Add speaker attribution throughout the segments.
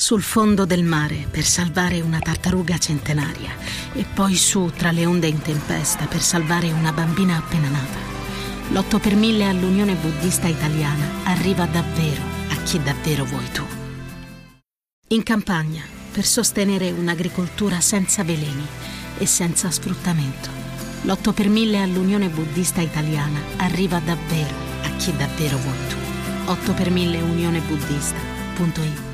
Speaker 1: Sul fondo del mare per salvare una tartaruga centenaria e poi su tra le onde in tempesta per salvare una bambina appena nata. L'8 per 1000 all'Unione Buddista Italiana arriva davvero a chi davvero vuoi tu. In campagna per sostenere un'agricoltura senza veleni e senza sfruttamento. L'8 per 1000 all'Unione Buddista Italiana arriva davvero a chi davvero vuoi tu. 8 per 1000 unionebuddista.it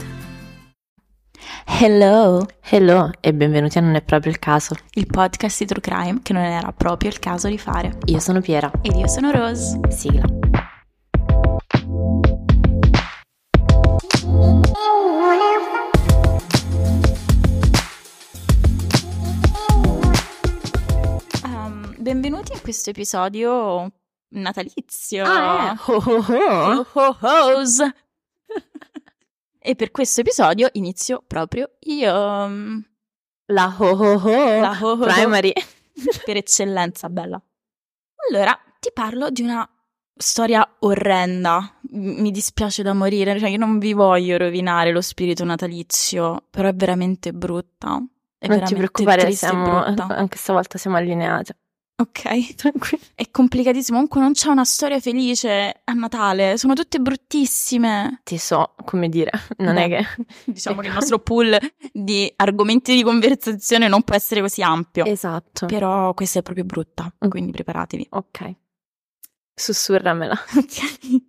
Speaker 2: Hello,
Speaker 3: Hello e benvenuti a Non è proprio il caso.
Speaker 2: il podcast di True Crime che non era proprio il caso di fare.
Speaker 3: Io sono Piera.
Speaker 2: Ed io sono Rose.
Speaker 3: Sigla.
Speaker 2: Um, benvenuti in questo episodio natalizio.
Speaker 3: Ah,
Speaker 2: Ho ho ho. Ho ho ho's. E per questo episodio inizio proprio io.
Speaker 3: La ho ho ho.
Speaker 2: La ho ho ho.
Speaker 3: Primary.
Speaker 2: per eccellenza, bella. Allora, ti parlo di una storia orrenda. Mi dispiace da morire, cioè io non vi voglio rovinare lo spirito natalizio, però è veramente brutta. È
Speaker 3: non ti preoccupare, siamo, anche stavolta siamo allineate.
Speaker 2: Ok,
Speaker 3: Tranquillo.
Speaker 2: è complicatissimo. Comunque non c'è una storia felice a Natale, sono tutte bruttissime.
Speaker 3: Ti so come dire, non è
Speaker 2: Beh,
Speaker 3: che...
Speaker 2: Diciamo che il nostro pool di argomenti di conversazione non può essere così ampio.
Speaker 3: Esatto.
Speaker 2: Però questa è proprio brutta,
Speaker 3: Mm.
Speaker 2: quindi preparatevi.
Speaker 3: Ok. Sussurramela.
Speaker 2: Ok.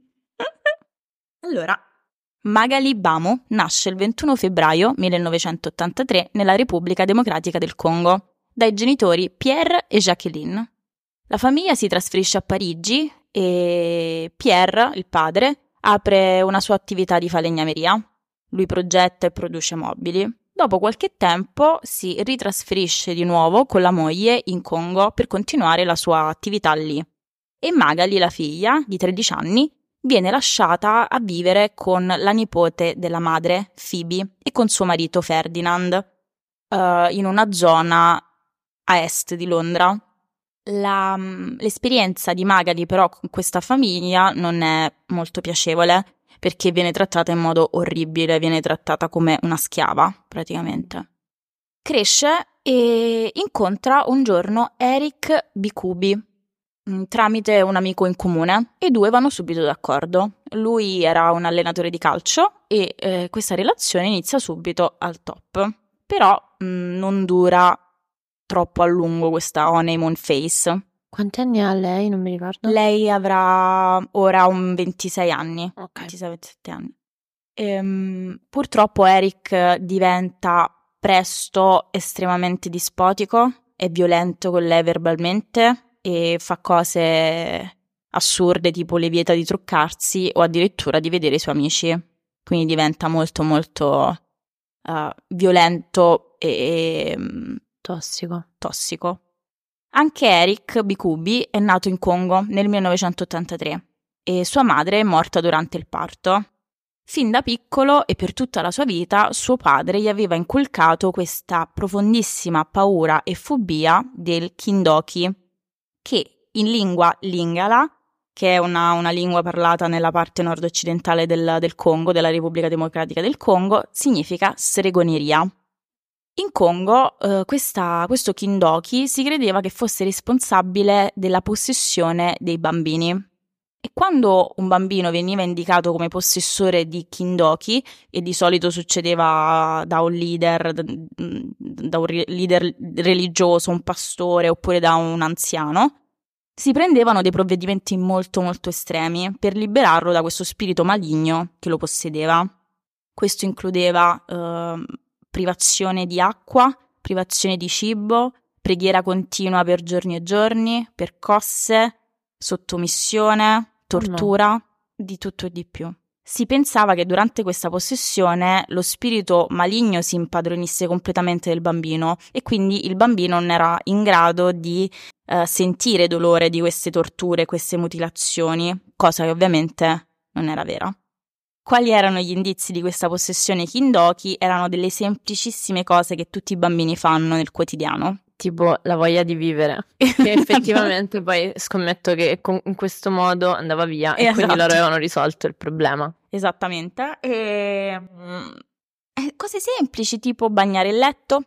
Speaker 2: allora, Magali Bamo nasce il 21 febbraio 1983 nella Repubblica Democratica del Congo dai genitori Pierre e Jacqueline. La famiglia si trasferisce a Parigi e Pierre, il padre, apre una sua attività di falegnameria. Lui progetta e produce mobili. Dopo qualche tempo si ritrasferisce di nuovo con la moglie in Congo per continuare la sua attività lì e Magali, la figlia, di 13 anni, viene lasciata a vivere con la nipote della madre, Phoebe, e con suo marito Ferdinand, eh, in una zona a est di Londra. La- mm, l'esperienza di Magali però con questa famiglia non è molto piacevole perché viene trattata in modo orribile, viene trattata come una schiava praticamente. Cresce e incontra un giorno Eric Bikubi, mm, tramite un amico in comune e i due vanno subito d'accordo. Lui era un allenatore di calcio e eh, questa relazione inizia subito al top. Però mm, non dura troppo a lungo questa honeymoon phase.
Speaker 3: Quanti anni ha lei? Non mi ricordo.
Speaker 2: Lei avrà ora un 26 anni,
Speaker 3: Ok.
Speaker 2: 26-27 anni. Ehm, purtroppo Eric diventa presto estremamente dispotico e violento con lei verbalmente e fa cose assurde tipo le vieta di truccarsi o addirittura di vedere i suoi amici. Quindi diventa molto molto eh, violento e, e, mm,
Speaker 3: Tossico.
Speaker 2: tossico. Anche Eric Bikubi è nato in Congo nel 1983 e sua madre è morta durante il parto. Fin da piccolo e per tutta la sua vita suo padre gli aveva inculcato questa profondissima paura e fobia del kindoki, che in lingua lingala, che è una, una lingua parlata nella parte nord-occidentale del, del Congo, della Repubblica Democratica del Congo, significa stregoneria. In Congo eh, questa- questo Kindoki si credeva che fosse responsabile della possessione dei bambini. E quando un bambino veniva indicato come possessore di Kindoki, e di solito succedeva da un leader, da un leader religioso, un pastore oppure da un anziano, si prendevano dei provvedimenti molto molto estremi per liberarlo da questo spirito maligno che lo possedeva. Questo includeva ehm, privazione di acqua, privazione di cibo, preghiera continua per giorni e giorni, percosse, sottomissione, tortura, di tutto e di più. Si pensava che durante questa possessione lo spirito maligno si impadronisse completamente del bambino e quindi il bambino non era in grado di eh, sentire dolore di queste torture, queste mutilazioni, cosa che ovviamente non era vera. Quali erano gli indizi di questa possessione Kindoki? Erano delle semplicissime cose che tutti i bambini fanno nel quotidiano.
Speaker 3: Tipo la voglia di vivere. Che effettivamente poi scommetto che con- in questo modo andava via e quindi
Speaker 2: Esatto.
Speaker 3: loro avevano risolto il problema.
Speaker 2: Esattamente. E mm, Eh, cose semplici tipo bagnare il letto,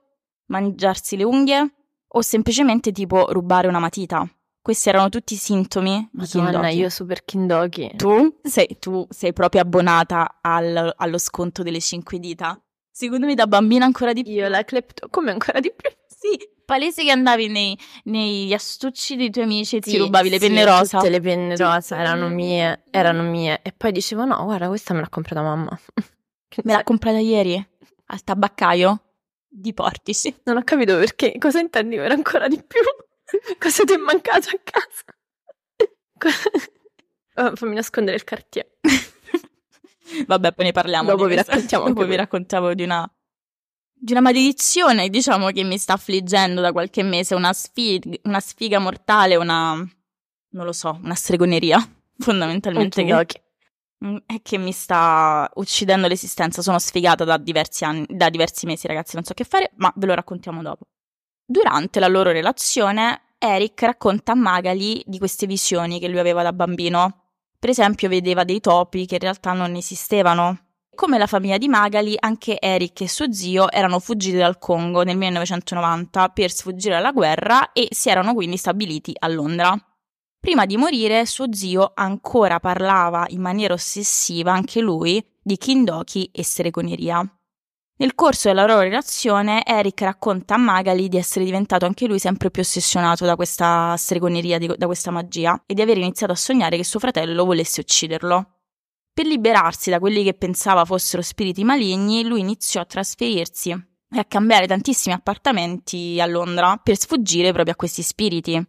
Speaker 2: mangiarsi le unghie o semplicemente tipo rubare una matita. Questi erano tutti sintomi di
Speaker 3: Madonna,
Speaker 2: Kindoki.
Speaker 3: io super Kindoki.
Speaker 2: Tu sei, tu sei proprio abbonata al- allo sconto delle cinque dita. Secondo me da bambina ancora di più.
Speaker 3: Io la clepto, come ancora di più.
Speaker 2: Sì, palese che andavi nei, negli astucci dei tuoi amici e ti
Speaker 3: Sì,
Speaker 2: rubavi le
Speaker 3: sì,
Speaker 2: penne rosa.
Speaker 3: Tutte le penne rosa erano
Speaker 2: Tutte.
Speaker 3: mie, erano mie. E poi dicevo, no, guarda, questa me l'ha comprata mamma.
Speaker 2: Me l'ha comprata ieri al tabaccaio di Portici.
Speaker 3: Non ho capito perché, cosa intendi per ancora di più? Cosa ti è mancato a casa? Oh, fammi nascondere il cartier.
Speaker 2: Vabbè, poi ne parliamo.
Speaker 3: Dopo vi raccontiamo
Speaker 2: Dopo vi raccontavo di una, di una maledizione, diciamo, che mi sta affliggendo da qualche mese. Una, sfi- una sfiga mortale, una. non lo so, una stregoneria, fondamentalmente.
Speaker 3: Un
Speaker 2: Che. Mm, è che mi sta uccidendo l'esistenza. Sono sfigata da diversi anni, da diversi mesi, ragazzi. Non so che fare, ma ve lo raccontiamo dopo. Durante la loro relazione, Eric racconta a Magali di queste visioni che lui aveva da bambino. Per esempio, vedeva dei topi che in realtà non esistevano. Come la famiglia di Magali, anche Eric e suo zio erano fuggiti dal Congo nel 1990 per sfuggire alla guerra e si erano quindi stabiliti a Londra. Prima di morire, suo zio ancora parlava in maniera ossessiva, anche lui, di Kindoki e stregoneria. Nel corso della loro relazione, Eric racconta a Magali di essere diventato anche lui sempre più ossessionato da questa stregoneria, da questa magia, e di aver iniziato a sognare che suo fratello volesse ucciderlo. Per liberarsi da quelli che pensava fossero spiriti maligni, lui iniziò a trasferirsi e a cambiare tantissimi appartamenti a Londra per sfuggire proprio a questi spiriti.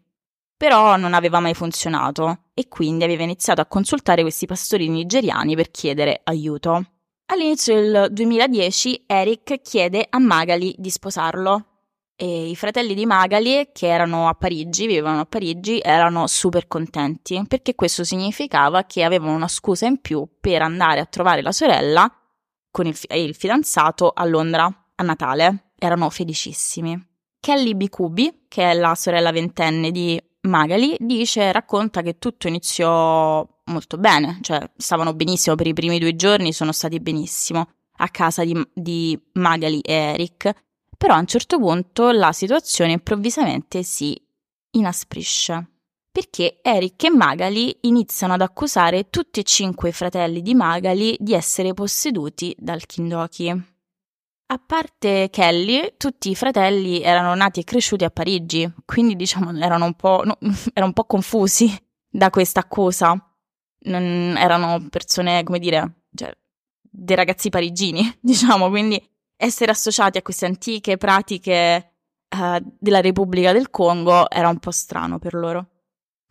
Speaker 2: Però non aveva mai funzionato e quindi aveva iniziato a consultare questi pastori nigeriani per chiedere aiuto. All'inizio del 2010 Eric chiede a Magali di sposarlo e i fratelli di Magali, che erano a Parigi, vivevano a Parigi, erano super contenti perché questo significava che avevano una scusa in più per andare a trovare la sorella con il, fi- il fidanzato a Londra a Natale. Erano felicissimi. Kelly Bikubi, che è la sorella ventenne di Magali, dice, racconta che tutto iniziò molto bene, cioè stavano benissimo per i primi due giorni, sono stati benissimo a casa di, di Magali e Eric, però a un certo punto la situazione improvvisamente si inasprisce. Perché Eric e Magali iniziano ad accusare tutti e cinque i fratelli di Magali di essere posseduti dal Kindoki. A parte Kelly, tutti i fratelli erano nati e cresciuti a Parigi, quindi diciamo erano un po', no, erano un po' confusi da questa accusa. Non erano persone, come dire, cioè, dei ragazzi parigini, diciamo, quindi essere associati a queste antiche pratiche eh, della Repubblica del Congo era un po' strano per loro.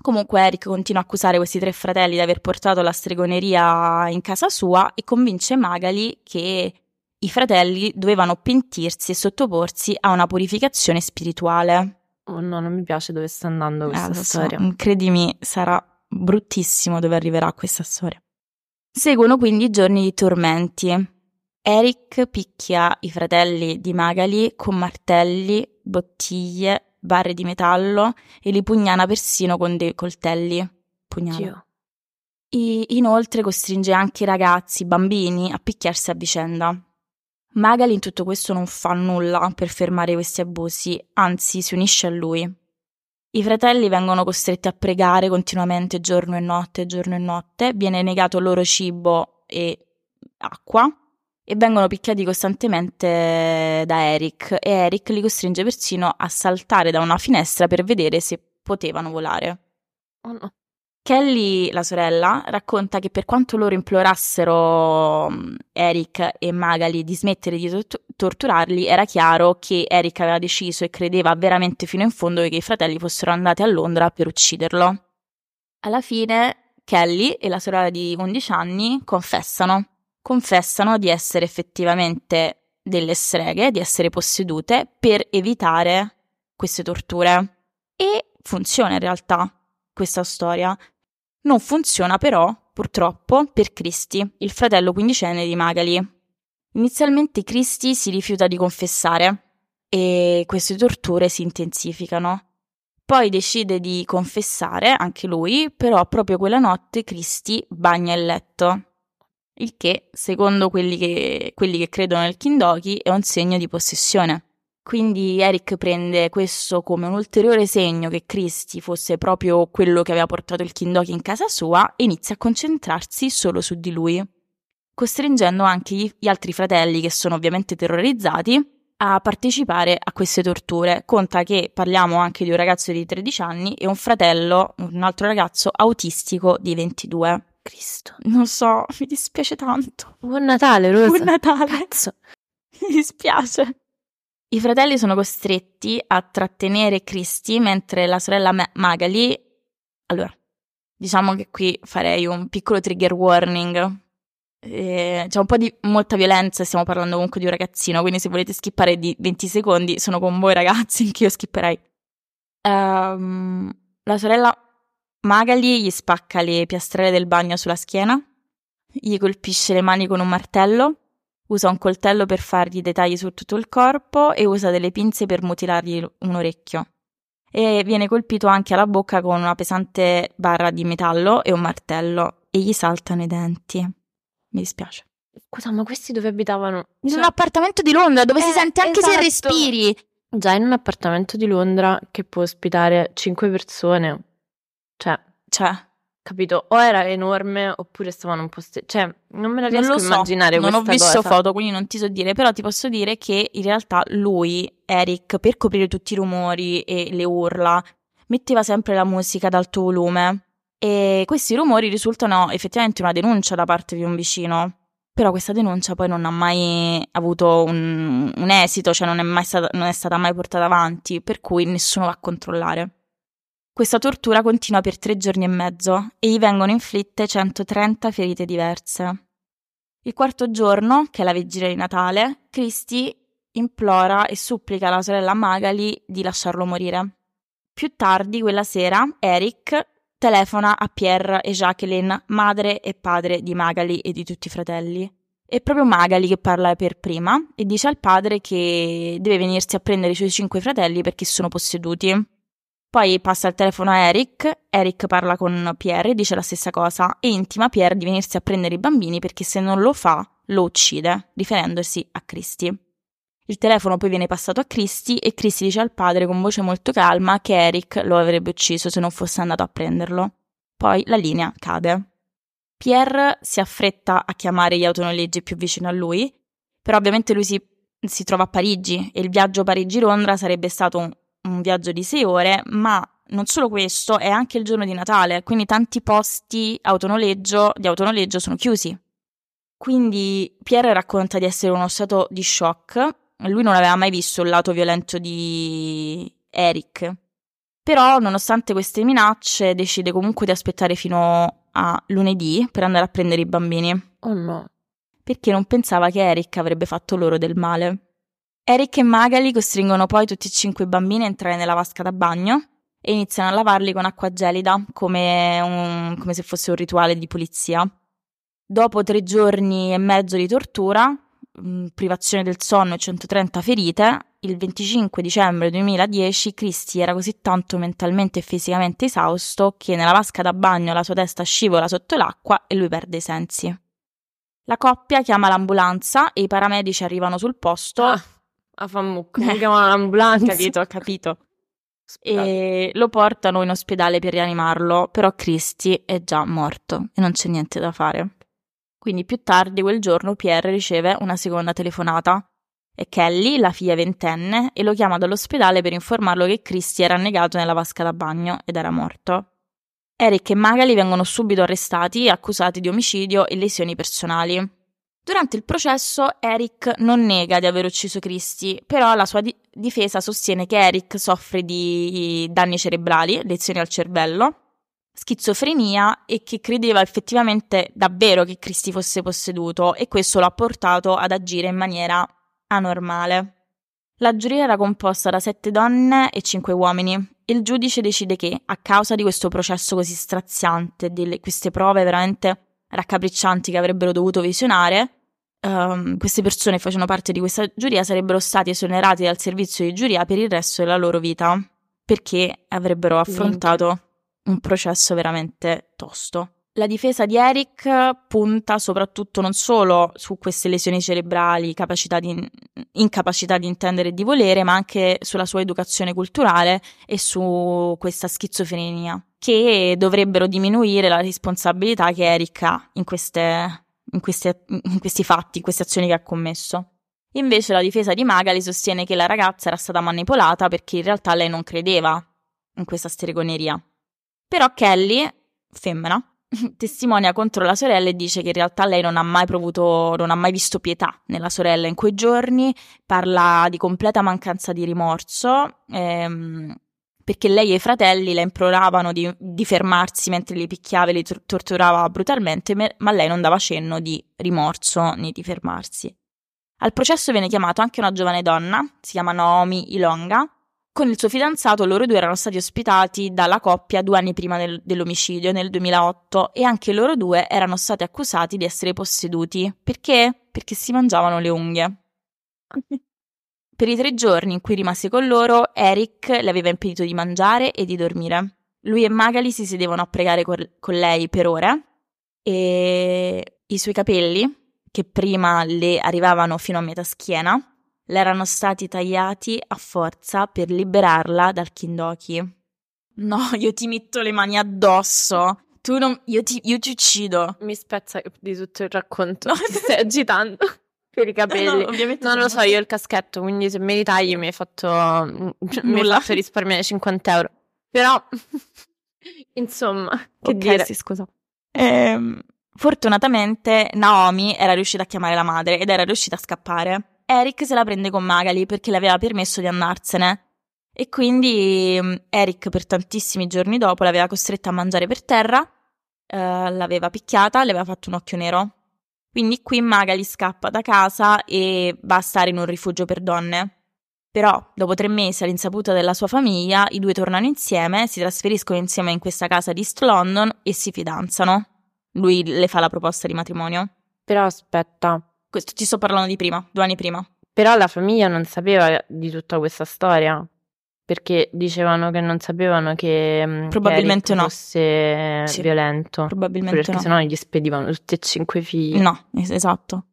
Speaker 2: Comunque Eric continua a accusare questi tre fratelli di aver portato la stregoneria in casa sua e convince Magali che i fratelli dovevano pentirsi e sottoporsi a una purificazione spirituale.
Speaker 3: Oh no, non mi piace dove sta andando questa
Speaker 2: Eh, lo so,
Speaker 3: storia.
Speaker 2: credimi, sarà bruttissimo dove arriverà questa storia. Seguono quindi giorni di tormenti. Eric picchia i fratelli di Magali con martelli, bottiglie, barre di metallo e li pugnala persino con dei coltelli. Pugnala. Inoltre costringe anche i ragazzi, i bambini, a picchiarsi a vicenda. Magali in tutto questo non fa nulla per fermare questi abusi, anzi si unisce a lui. I fratelli vengono costretti a pregare continuamente giorno e notte, giorno e notte, viene negato loro cibo e acqua e vengono picchiati costantemente da Eric e Eric li costringe persino a saltare da una finestra per vedere se potevano volare.
Speaker 3: Oh no.
Speaker 2: Kelly, la sorella, racconta che per quanto loro implorassero mm, Eric e Magali di smettere di to- torturarli, era chiaro che Eric aveva deciso e credeva veramente fino in fondo che i fratelli fossero andati a Londra per ucciderlo. Alla fine, Kelly e la sorella di 11 anni confessano. Confessano di essere effettivamente delle streghe, di essere possedute per evitare queste torture. E funziona in realtà questa storia. Non funziona però, purtroppo, per Christy, il fratello quindicenne di Magali. Inizialmente Christy si rifiuta di confessare e queste torture si intensificano. Poi decide di confessare anche lui, però proprio quella notte Christy bagna il letto. Il che, secondo quelli che, quelli che credono nel Kindoki, è un segno di possessione. Quindi Eric prende questo come un ulteriore segno che Christy fosse proprio quello che aveva portato il Kindoki in casa sua e inizia a concentrarsi solo su di lui, costringendo anche gli altri fratelli, che sono ovviamente terrorizzati, a partecipare a queste torture. Conta che parliamo anche di un ragazzo di 13 anni e un fratello, un altro ragazzo autistico di 22. Cristo, non so, mi dispiace tanto.
Speaker 3: Buon Natale, Rosa.
Speaker 2: Buon Natale.
Speaker 3: Cazzo.
Speaker 2: Mi dispiace. I fratelli sono costretti a trattenere Christy mentre la sorella Ma- Magali. Allora, diciamo che qui farei un piccolo trigger warning. Eh, c'è un po' di molta violenza, stiamo parlando comunque di un ragazzino, quindi se volete skippare di 20 secondi, sono con voi ragazzi, anche io skipperei. Um, la sorella Magali gli spacca le piastrelle del bagno sulla schiena, gli colpisce le mani con un martello, usa un coltello per fargli dei tagli su tutto il corpo e usa delle pinze per mutilargli un orecchio. E viene colpito anche alla bocca con una pesante barra di metallo e un martello e gli saltano i denti. Mi dispiace.
Speaker 3: Scusa, ma questi dove abitavano?
Speaker 2: In
Speaker 3: Cioè,
Speaker 2: un appartamento di Londra dove si
Speaker 3: Eh,
Speaker 2: sente anche se
Speaker 3: esatto.
Speaker 2: respiri.
Speaker 3: già in un appartamento di Londra che può ospitare 5 persone. Cioè,
Speaker 2: Cioè,
Speaker 3: capito? O era enorme oppure stavano un po' ste- Cioè, non me la riesco a
Speaker 2: so,
Speaker 3: immaginare
Speaker 2: non ho visto
Speaker 3: cosa.
Speaker 2: foto, quindi non ti so dire, però ti posso dire che in realtà lui, Eric, per coprire tutti i rumori e le urla, metteva sempre la musica ad alto volume e questi rumori risultano effettivamente una denuncia da parte di un vicino. Però questa denuncia poi non ha mai avuto un, un esito, cioè non è, mai stata, non è stata mai portata avanti, per cui nessuno va a controllare. Questa tortura continua per tre giorni e mezzo e gli vengono inflitte 130 ferite diverse. Il quarto giorno, che è la vigilia di Natale, Christy implora e supplica la sorella Magali di lasciarlo morire. Più tardi, quella sera, Eric telefona a Pierre e Jacqueline, madre e padre di Magali e di tutti i fratelli. È proprio Magali che parla per prima e dice al padre che deve venirsi a prendere i suoi cinque fratelli perché sono posseduti. Poi passa il telefono a Eric, Eric parla con Pierre e dice la stessa cosa e intima Pierre di venirsi a prendere i bambini perché se non lo fa lo uccide, riferendosi a Christy. Il telefono poi viene passato a Christy e Christy dice al padre con voce molto calma che Eric lo avrebbe ucciso se non fosse andato a prenderlo. Poi la linea cade. Pierre si affretta a chiamare gli autonoleggi più vicino a lui, però ovviamente lui si, si trova a Parigi e il viaggio Parigi-Londra sarebbe stato un, viaggio di sei ore, ma non solo questo, è anche il giorno di Natale, quindi tanti posti autonoleggio, di autonoleggio sono chiusi. Quindi Pierre racconta di essere in uno stato di shock, lui non aveva mai visto il lato violento di Eric. Però, nonostante queste minacce, decide comunque di aspettare fino a lunedì per andare a prendere i bambini,
Speaker 3: Oh no.
Speaker 2: perché non pensava che Eric avrebbe fatto loro del male. Eric e Magali costringono poi tutti e cinque i bambini a entrare nella vasca da bagno e iniziano a lavarli con acqua gelida, come, un- come se fosse un rituale di pulizia. Dopo tre giorni e mezzo di tortura, mh, privazione del sonno e 130 ferite, il 25 dicembre 2010 Christy era così tanto mentalmente e fisicamente esausto che nella vasca da bagno la sua testa scivola sotto l'acqua e lui perde i sensi. La coppia chiama l'ambulanza e i paramedici arrivano sul posto.
Speaker 3: Ah, a fammucco. Mi chiamano l'ambulanza.
Speaker 2: capito, ho capito. E lo portano in ospedale per rianimarlo, però Christy è già morto e non c'è niente da fare. Quindi più tardi quel giorno Pierre riceve una seconda telefonata. È Kelly, la figlia ventenne, e lo chiama dall'ospedale per informarlo che Christy era annegato nella vasca da bagno ed era morto. Eric e Magali vengono subito arrestati e accusati di omicidio e lesioni personali. Durante il processo Eric non nega di aver ucciso Christy, però la sua di- difesa sostiene che Eric soffre di danni cerebrali, lezioni al cervello, schizofrenia e che credeva effettivamente davvero che Christy fosse posseduto e questo lo ha portato ad agire in maniera anormale. La giuria era composta da sette donne e cinque uomini e il giudice decide che, a causa di questo processo così straziante, di queste prove veramente raccapriccianti che avrebbero dovuto visionare, ehm, queste persone facevano parte di questa giuria sarebbero stati esonerati dal servizio di giuria per il resto della loro vita, perché avrebbero affrontato un processo veramente tosto. La difesa di Eric punta soprattutto non solo su queste lesioni cerebrali, di, incapacità di intendere e di volere, ma anche sulla sua educazione culturale e su questa schizofrenia, che dovrebbero diminuire la responsabilità che Eric ha in, queste, in, queste, in questi fatti, in queste azioni che ha commesso. Invece la difesa di Magali sostiene che la ragazza era stata manipolata perché in realtà lei non credeva in questa stregoneria. Però Kelly, femmina, testimonia contro la sorella e dice che in realtà lei non ha mai provuto, non ha mai visto pietà nella sorella in quei giorni, parla di completa mancanza di rimorso, ehm, perché lei e i fratelli la imploravano di, di fermarsi mentre li picchiava e li tor- torturava brutalmente, ma lei non dava cenno di rimorso né di fermarsi. Al processo viene chiamato anche una giovane donna, si chiama Naomi Ilonga, con il suo fidanzato loro due erano stati ospitati dalla coppia due anni prima del, dell'omicidio, nel 2008, e anche loro due erano stati accusati di essere posseduti. Perché? Perché si mangiavano le unghie. per i tre giorni in cui rimase con loro, Eric le aveva impedito di mangiare e di dormire. Lui e Magali si sedevano a pregare con, con lei per ore e i suoi capelli, che prima le arrivavano fino a metà schiena, le erano stati tagliati a forza per liberarla dal Kindoki. No, io ti metto le mani addosso. Tu non. Io ti, io ti uccido.
Speaker 3: Mi spezza di tutto il racconto. No. Ti stai agitando per i capelli.
Speaker 2: No, ovviamente
Speaker 3: non lo so, io ho il caschetto, quindi se me li tagli mi hai fatto. mi hai fatto risparmiare 50 euro. Però. Insomma, che
Speaker 2: okay,
Speaker 3: dire?
Speaker 2: Sì, scusa. Ehm, fortunatamente Naomi era riuscita a chiamare la madre ed era riuscita a scappare. Eric se la prende con Magali perché le aveva permesso di andarsene. E quindi mm, Eric per tantissimi giorni dopo l'aveva costretta a mangiare per terra, eh, l'aveva picchiata, le aveva fatto un occhio nero. Quindi qui Magali scappa da casa e va a stare in un rifugio per donne. Però, dopo tre mesi all'insaputa della sua famiglia, i due tornano insieme, si trasferiscono insieme in questa casa di East London e si fidanzano. Lui le fa la proposta di matrimonio.
Speaker 3: Però aspetta,
Speaker 2: questo ti sto parlando di prima, due anni prima.
Speaker 3: Però la famiglia non sapeva di tutta questa storia. Perché dicevano che non sapevano che
Speaker 2: mm, probabilmente
Speaker 3: Eric
Speaker 2: no.
Speaker 3: fosse sì, violento.
Speaker 2: Probabilmente
Speaker 3: perché
Speaker 2: no.
Speaker 3: sennò gli spedivano tutti e cinque figli.
Speaker 2: No, esatto.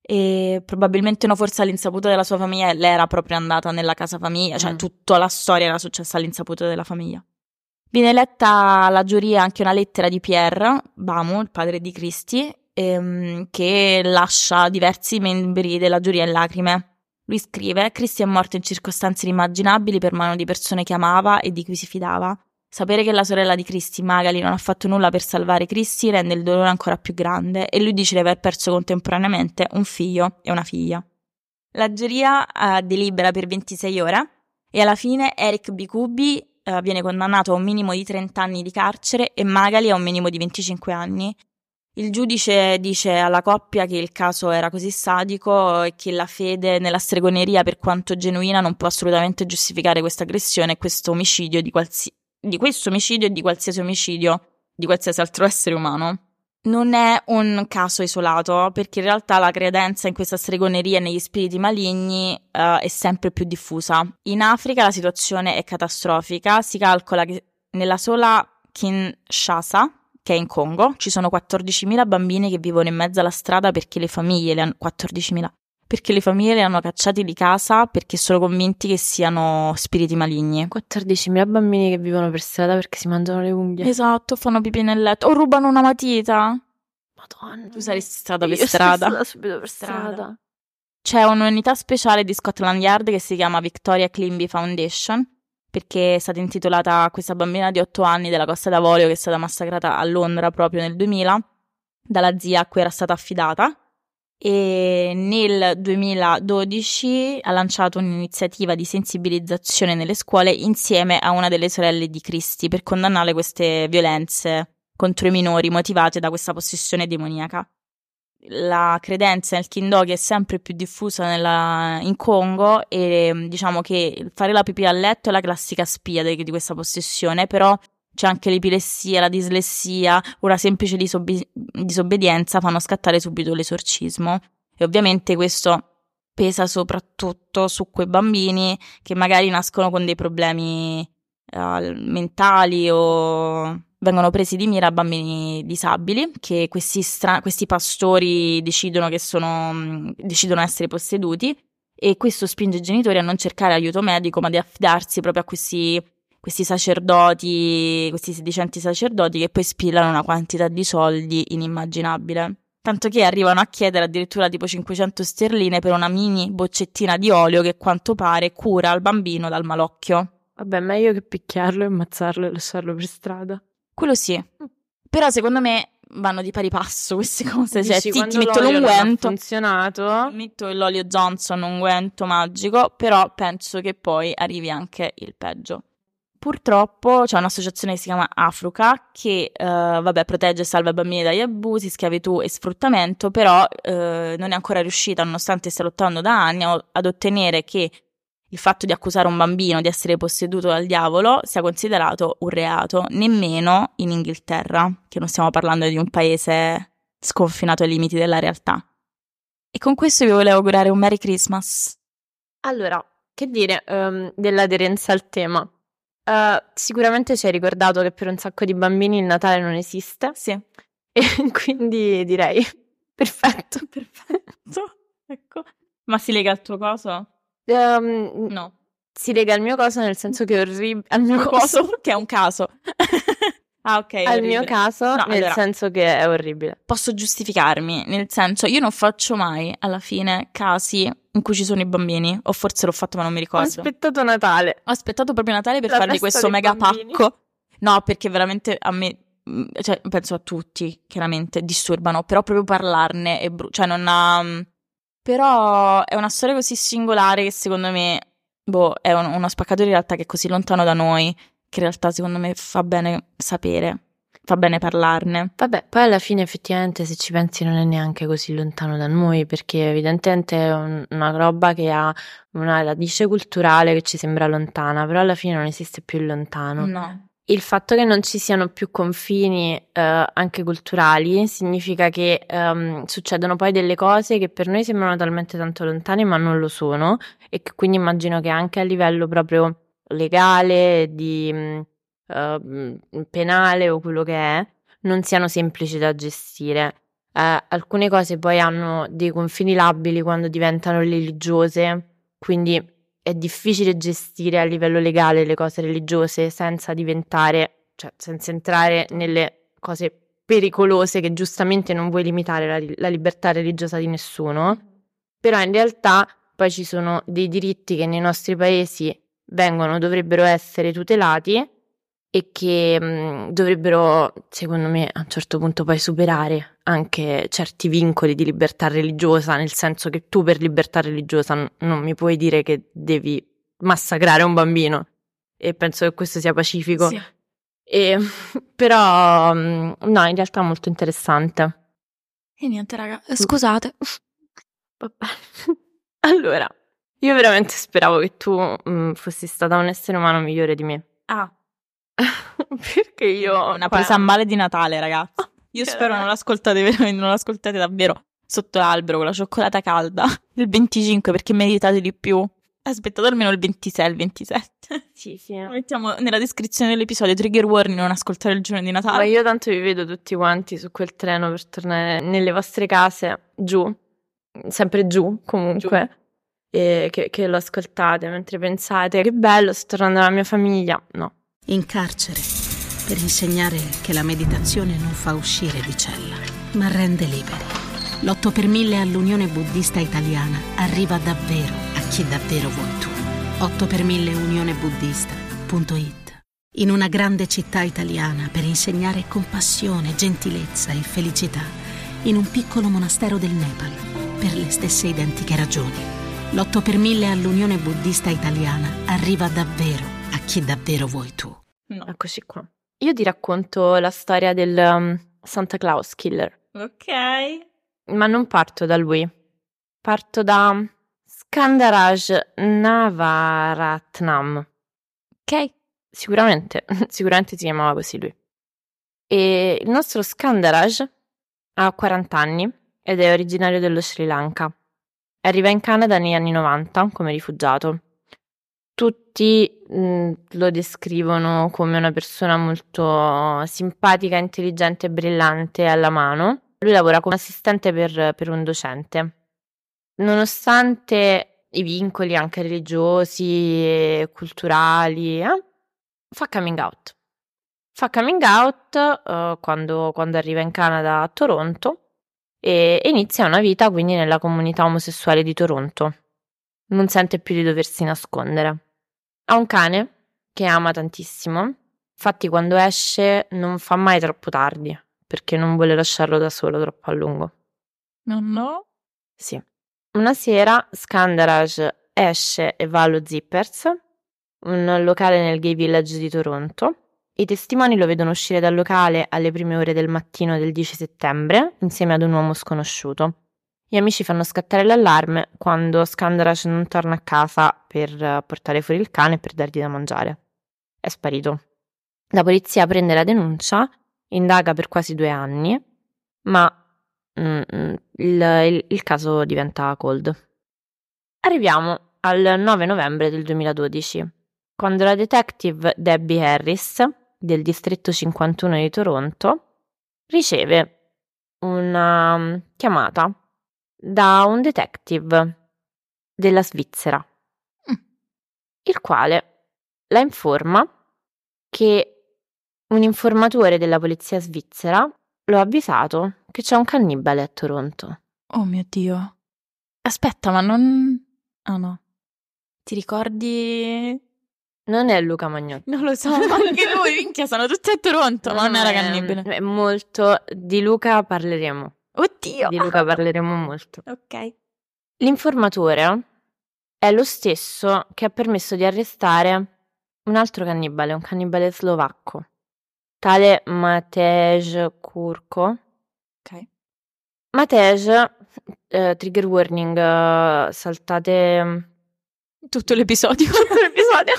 Speaker 2: E probabilmente no, forse all'insaputa della sua famiglia lei era proprio andata nella casa famiglia, cioè mm. tutta la storia era successa all'insaputa della famiglia. Viene letta alla giuria anche una lettera di Pierre Bamu, il padre di Christie, ehm, che lascia diversi membri della giuria in lacrime. Lui scrive: Cristi è morto in circostanze inimmaginabili per mano di persone che amava e di cui si fidava. Sapere che la sorella di Cristi, Magali, non ha fatto nulla per salvare Cristi rende il dolore ancora più grande e lui dice di aver perso contemporaneamente un figlio e una figlia. La giuria uh, delibera per 26 ore e alla fine Eric Bicubi uh, viene condannato a un minimo di 30 anni di carcere e Magali a un minimo di 25 anni il giudice dice alla coppia che il caso era così sadico e che la fede nella stregoneria, per quanto genuina, non può assolutamente giustificare questa aggressione e questo omicidio di, qualsi- di questo omicidio e di qualsiasi omicidio di qualsiasi altro essere umano. Non è un caso isolato, perché in realtà la credenza in questa stregoneria e negli spiriti maligni uh, è sempre più diffusa. In Africa la situazione è catastrofica, si calcola che nella sola Kinshasa, che è in Congo, ci sono 14.000 bambini che vivono in mezzo alla strada perché le famiglie le hanno 14.000 perché le famiglie li hanno cacciati di casa perché sono convinti che siano spiriti maligni.
Speaker 3: 14.000 bambini che vivono per strada perché si mangiano le unghie.
Speaker 2: Esatto, fanno pipì nel letto o rubano una matita.
Speaker 3: Madonna.
Speaker 2: Tu saresti stata per strada.
Speaker 3: Io subito per strada. strada.
Speaker 2: C'è un'unità speciale di Scotland Yard che si chiama Victoria Climby Foundation perché è stata intitolata a questa bambina di 8 anni della Costa d'Avorio che è stata massacrata a Londra proprio nel 2000 dalla zia a cui era stata affidata. E nel 2012 ha lanciato un'iniziativa di sensibilizzazione nelle scuole insieme a una delle sorelle di Cristi per condannare queste violenze contro i minori motivate da questa possessione demoniaca la credenza nel Kindogi è sempre più diffusa nella, in Congo e diciamo che fare la pipì a letto è la classica spia di, di questa possessione, però c'è anche l'epilessia, la dislessia, una semplice disobbe- disobbedienza fanno scattare subito l'esorcismo. E ovviamente questo pesa soprattutto su quei bambini che magari nascono con dei problemi uh, mentali o vengono presi di mira bambini disabili che questi, stra- questi pastori decidono che sono, decidono essere posseduti e questo spinge i genitori a non cercare aiuto medico ma di affidarsi proprio a questi, questi sacerdoti, questi sedicenti sacerdoti che poi spillano una quantità di soldi inimmaginabile. Tanto che arrivano a chiedere addirittura tipo 500 sterline per una mini boccettina di olio che quanto pare cura il bambino dal malocchio.
Speaker 3: Vabbè, meglio che picchiarlo, ammazzarlo e lasciarlo per strada.
Speaker 2: Quello sì. Mm. Però secondo me vanno di pari passo queste cose. Cioè,
Speaker 3: Dici,
Speaker 2: ti, metto
Speaker 3: l'olio non ha
Speaker 2: l'unguento.
Speaker 3: funzionato.
Speaker 2: Metto l'olio Johnson, un unguento magico, però penso che poi arrivi anche il peggio. Purtroppo c'è un'associazione che si chiama Afruca che, eh, vabbè, protegge e salva i bambini dagli abusi, schiavitù e sfruttamento, però eh, non è ancora riuscita, nonostante stia lottando da anni, ad ottenere che il fatto di accusare un bambino di essere posseduto dal diavolo sia considerato un reato, nemmeno in Inghilterra, che non stiamo parlando di un paese sconfinato ai limiti della realtà. E con questo vi volevo augurare un Merry Christmas.
Speaker 3: Allora, che dire ehm, dell'aderenza al tema? Eh, sicuramente ci hai ricordato che per un sacco di bambini il Natale non esiste
Speaker 2: Sì,
Speaker 3: e quindi direi perfetto.
Speaker 2: perfetto. Ecco. Ma si lega al tuo coso?
Speaker 3: Ehm,
Speaker 2: No.
Speaker 3: si lega al mio coso nel senso che è orribile. Al mio coso?
Speaker 2: Coso? Che è un caso. ah, ok.
Speaker 3: Al
Speaker 2: orribile.
Speaker 3: mio caso,
Speaker 2: No,
Speaker 3: nel
Speaker 2: allora,
Speaker 3: senso che è orribile.
Speaker 2: posso giustificarmi, nel senso, io non faccio mai alla fine casi in cui ci sono i bambini, o forse l'ho fatto ma non mi
Speaker 3: Ho
Speaker 2: ricordo.
Speaker 3: aspettato Natale.
Speaker 2: Ho aspettato proprio Natale per
Speaker 3: La
Speaker 2: fargli questo mega
Speaker 3: bambini.
Speaker 2: pacco. No, perché veramente a me, mm, cioè penso a tutti, chiaramente, disturbano, però proprio parlarne è brutto, cioè non ha... Però è una storia così singolare che secondo me, boh, è un- uno spaccato di realtà che è così lontano da noi, che in realtà secondo me fa bene sapere, fa bene parlarne.
Speaker 3: Vabbè, poi alla fine effettivamente se ci pensi non è neanche così lontano da noi, perché evidentemente è un- una roba che ha una radice culturale che ci sembra lontana, però alla fine non esiste più lontano.
Speaker 2: No.
Speaker 3: Il fatto che non ci siano più confini eh, anche culturali significa che ehm, succedono poi delle cose che per noi sembrano talmente tanto lontane ma non lo sono e che quindi immagino che anche a livello proprio legale, di mh, eh, penale o quello che è, non siano semplici da gestire. Eh, alcune cose poi hanno dei confini labili quando diventano religiose, quindi è difficile gestire a livello legale le cose religiose senza diventare, cioè senza entrare nelle cose pericolose che giustamente non vuoi limitare la, la libertà religiosa di nessuno, però in realtà poi ci sono dei diritti che nei nostri paesi vengono, dovrebbero essere tutelati e che mh, dovrebbero, secondo me, a un certo punto poi superare anche certi vincoli di libertà religiosa, nel senso che tu per libertà religiosa n- non mi puoi dire che devi massacrare un bambino e penso che questo sia pacifico.
Speaker 2: Sì.
Speaker 3: E, però, no, in realtà è molto interessante.
Speaker 2: E niente, raga, scusate.
Speaker 3: Vabbè. Allora, io veramente speravo che tu mh, fossi stata un essere umano migliore di me.
Speaker 2: Ah,
Speaker 3: Perché io...
Speaker 2: una presa a male di Natale, ragazzi. Io
Speaker 3: Che
Speaker 2: spero non l'ascoltate veramente, non l'ascoltate davvero sotto l'albero con la cioccolata calda il 25 perché meritate di più. Aspettate almeno il 26, il 27.
Speaker 3: Sì, sì.
Speaker 2: Mettiamo nella descrizione dell'episodio trigger warning non ascoltare il giorno di
Speaker 3: Ma
Speaker 2: Natale.
Speaker 3: io tanto vi vedo tutti quanti su quel treno per tornare nelle vostre case, giù, sempre giù comunque, e che, che lo ascoltate mentre pensate che bello, sto tornando alla mia famiglia. No.
Speaker 1: In carcere per insegnare che la meditazione non fa uscire di cella, ma rende liberi. L'8 per 1000 all'Unione Buddista Italiana arriva davvero a chi davvero vuoi tu. 8 per 1000 unionebuddista.it In una grande città italiana per insegnare compassione, gentilezza e felicità in un piccolo monastero del Nepal per le stesse identiche ragioni. L'8 per 1000 all'Unione Buddista Italiana arriva davvero a chi davvero vuoi tu.
Speaker 2: No.
Speaker 3: Eccoci qua. Io ti racconto la storia del um, Santa Claus Killer,
Speaker 2: Ok.
Speaker 3: ma non parto da lui. Parto da Skandaraj Navaratnam.
Speaker 2: Ok.
Speaker 3: Sicuramente, sicuramente si chiamava così lui. E il nostro Skandaraj ha 40 anni ed è originario dello Sri Lanka. Arriva in Canada negli anni 90 come rifugiato. Tutti mh, lo descrivono come una persona molto simpatica, intelligente brillante alla mano. Lui lavora come assistente per, per un docente. Nonostante i vincoli anche religiosi e culturali, eh, fa coming out. Fa coming out uh, quando, quando, arriva in Canada a Toronto e inizia una vita quindi nella comunità omosessuale di Toronto. Non sente più di doversi nascondere. Ha un cane che ama tantissimo, infatti quando esce non fa mai troppo tardi perché non vuole lasciarlo da solo troppo a lungo.
Speaker 2: No, no?
Speaker 3: Sì. Una sera Scandarage esce e va allo Zippers, un locale nel gay village di Toronto. I testimoni lo vedono uscire dal locale alle prime ore del mattino del 10 settembre insieme ad un uomo sconosciuto. Gli amici fanno scattare l'allarme quando Scandarage non torna a casa per portare fuori il cane e per dargli da mangiare. È sparito. La polizia prende la denuncia, indaga per quasi due anni, ma Mm, mm, il, il, il caso diventa cold. Arriviamo al 9 novembre del 2012, quando la detective Debbie Harris del distretto 51 di Toronto riceve una mm, chiamata da un detective della Svizzera, il quale la informa che un informatore della polizia svizzera L'ho avvisato che c'è un cannibale a Toronto.
Speaker 2: Oh mio Dio. Aspetta, ma non... Ah no. Ti ricordi...
Speaker 3: Non è Luca Magnotti.
Speaker 2: Non lo so, anche lui, minchia, sono tutti a Toronto, ma non era cannibale.
Speaker 3: È molto... Di Luca parleremo.
Speaker 2: Oddio!
Speaker 3: Di Luca parleremo molto.
Speaker 2: ok.
Speaker 3: L'informatore è lo stesso che ha permesso di arrestare un altro cannibale, un cannibale slovacco tale Matej Kurko.
Speaker 2: Ok.
Speaker 3: Matej, eh, trigger warning, eh, saltate mm,
Speaker 2: tutto l'episodio.
Speaker 3: tutto l'episodio.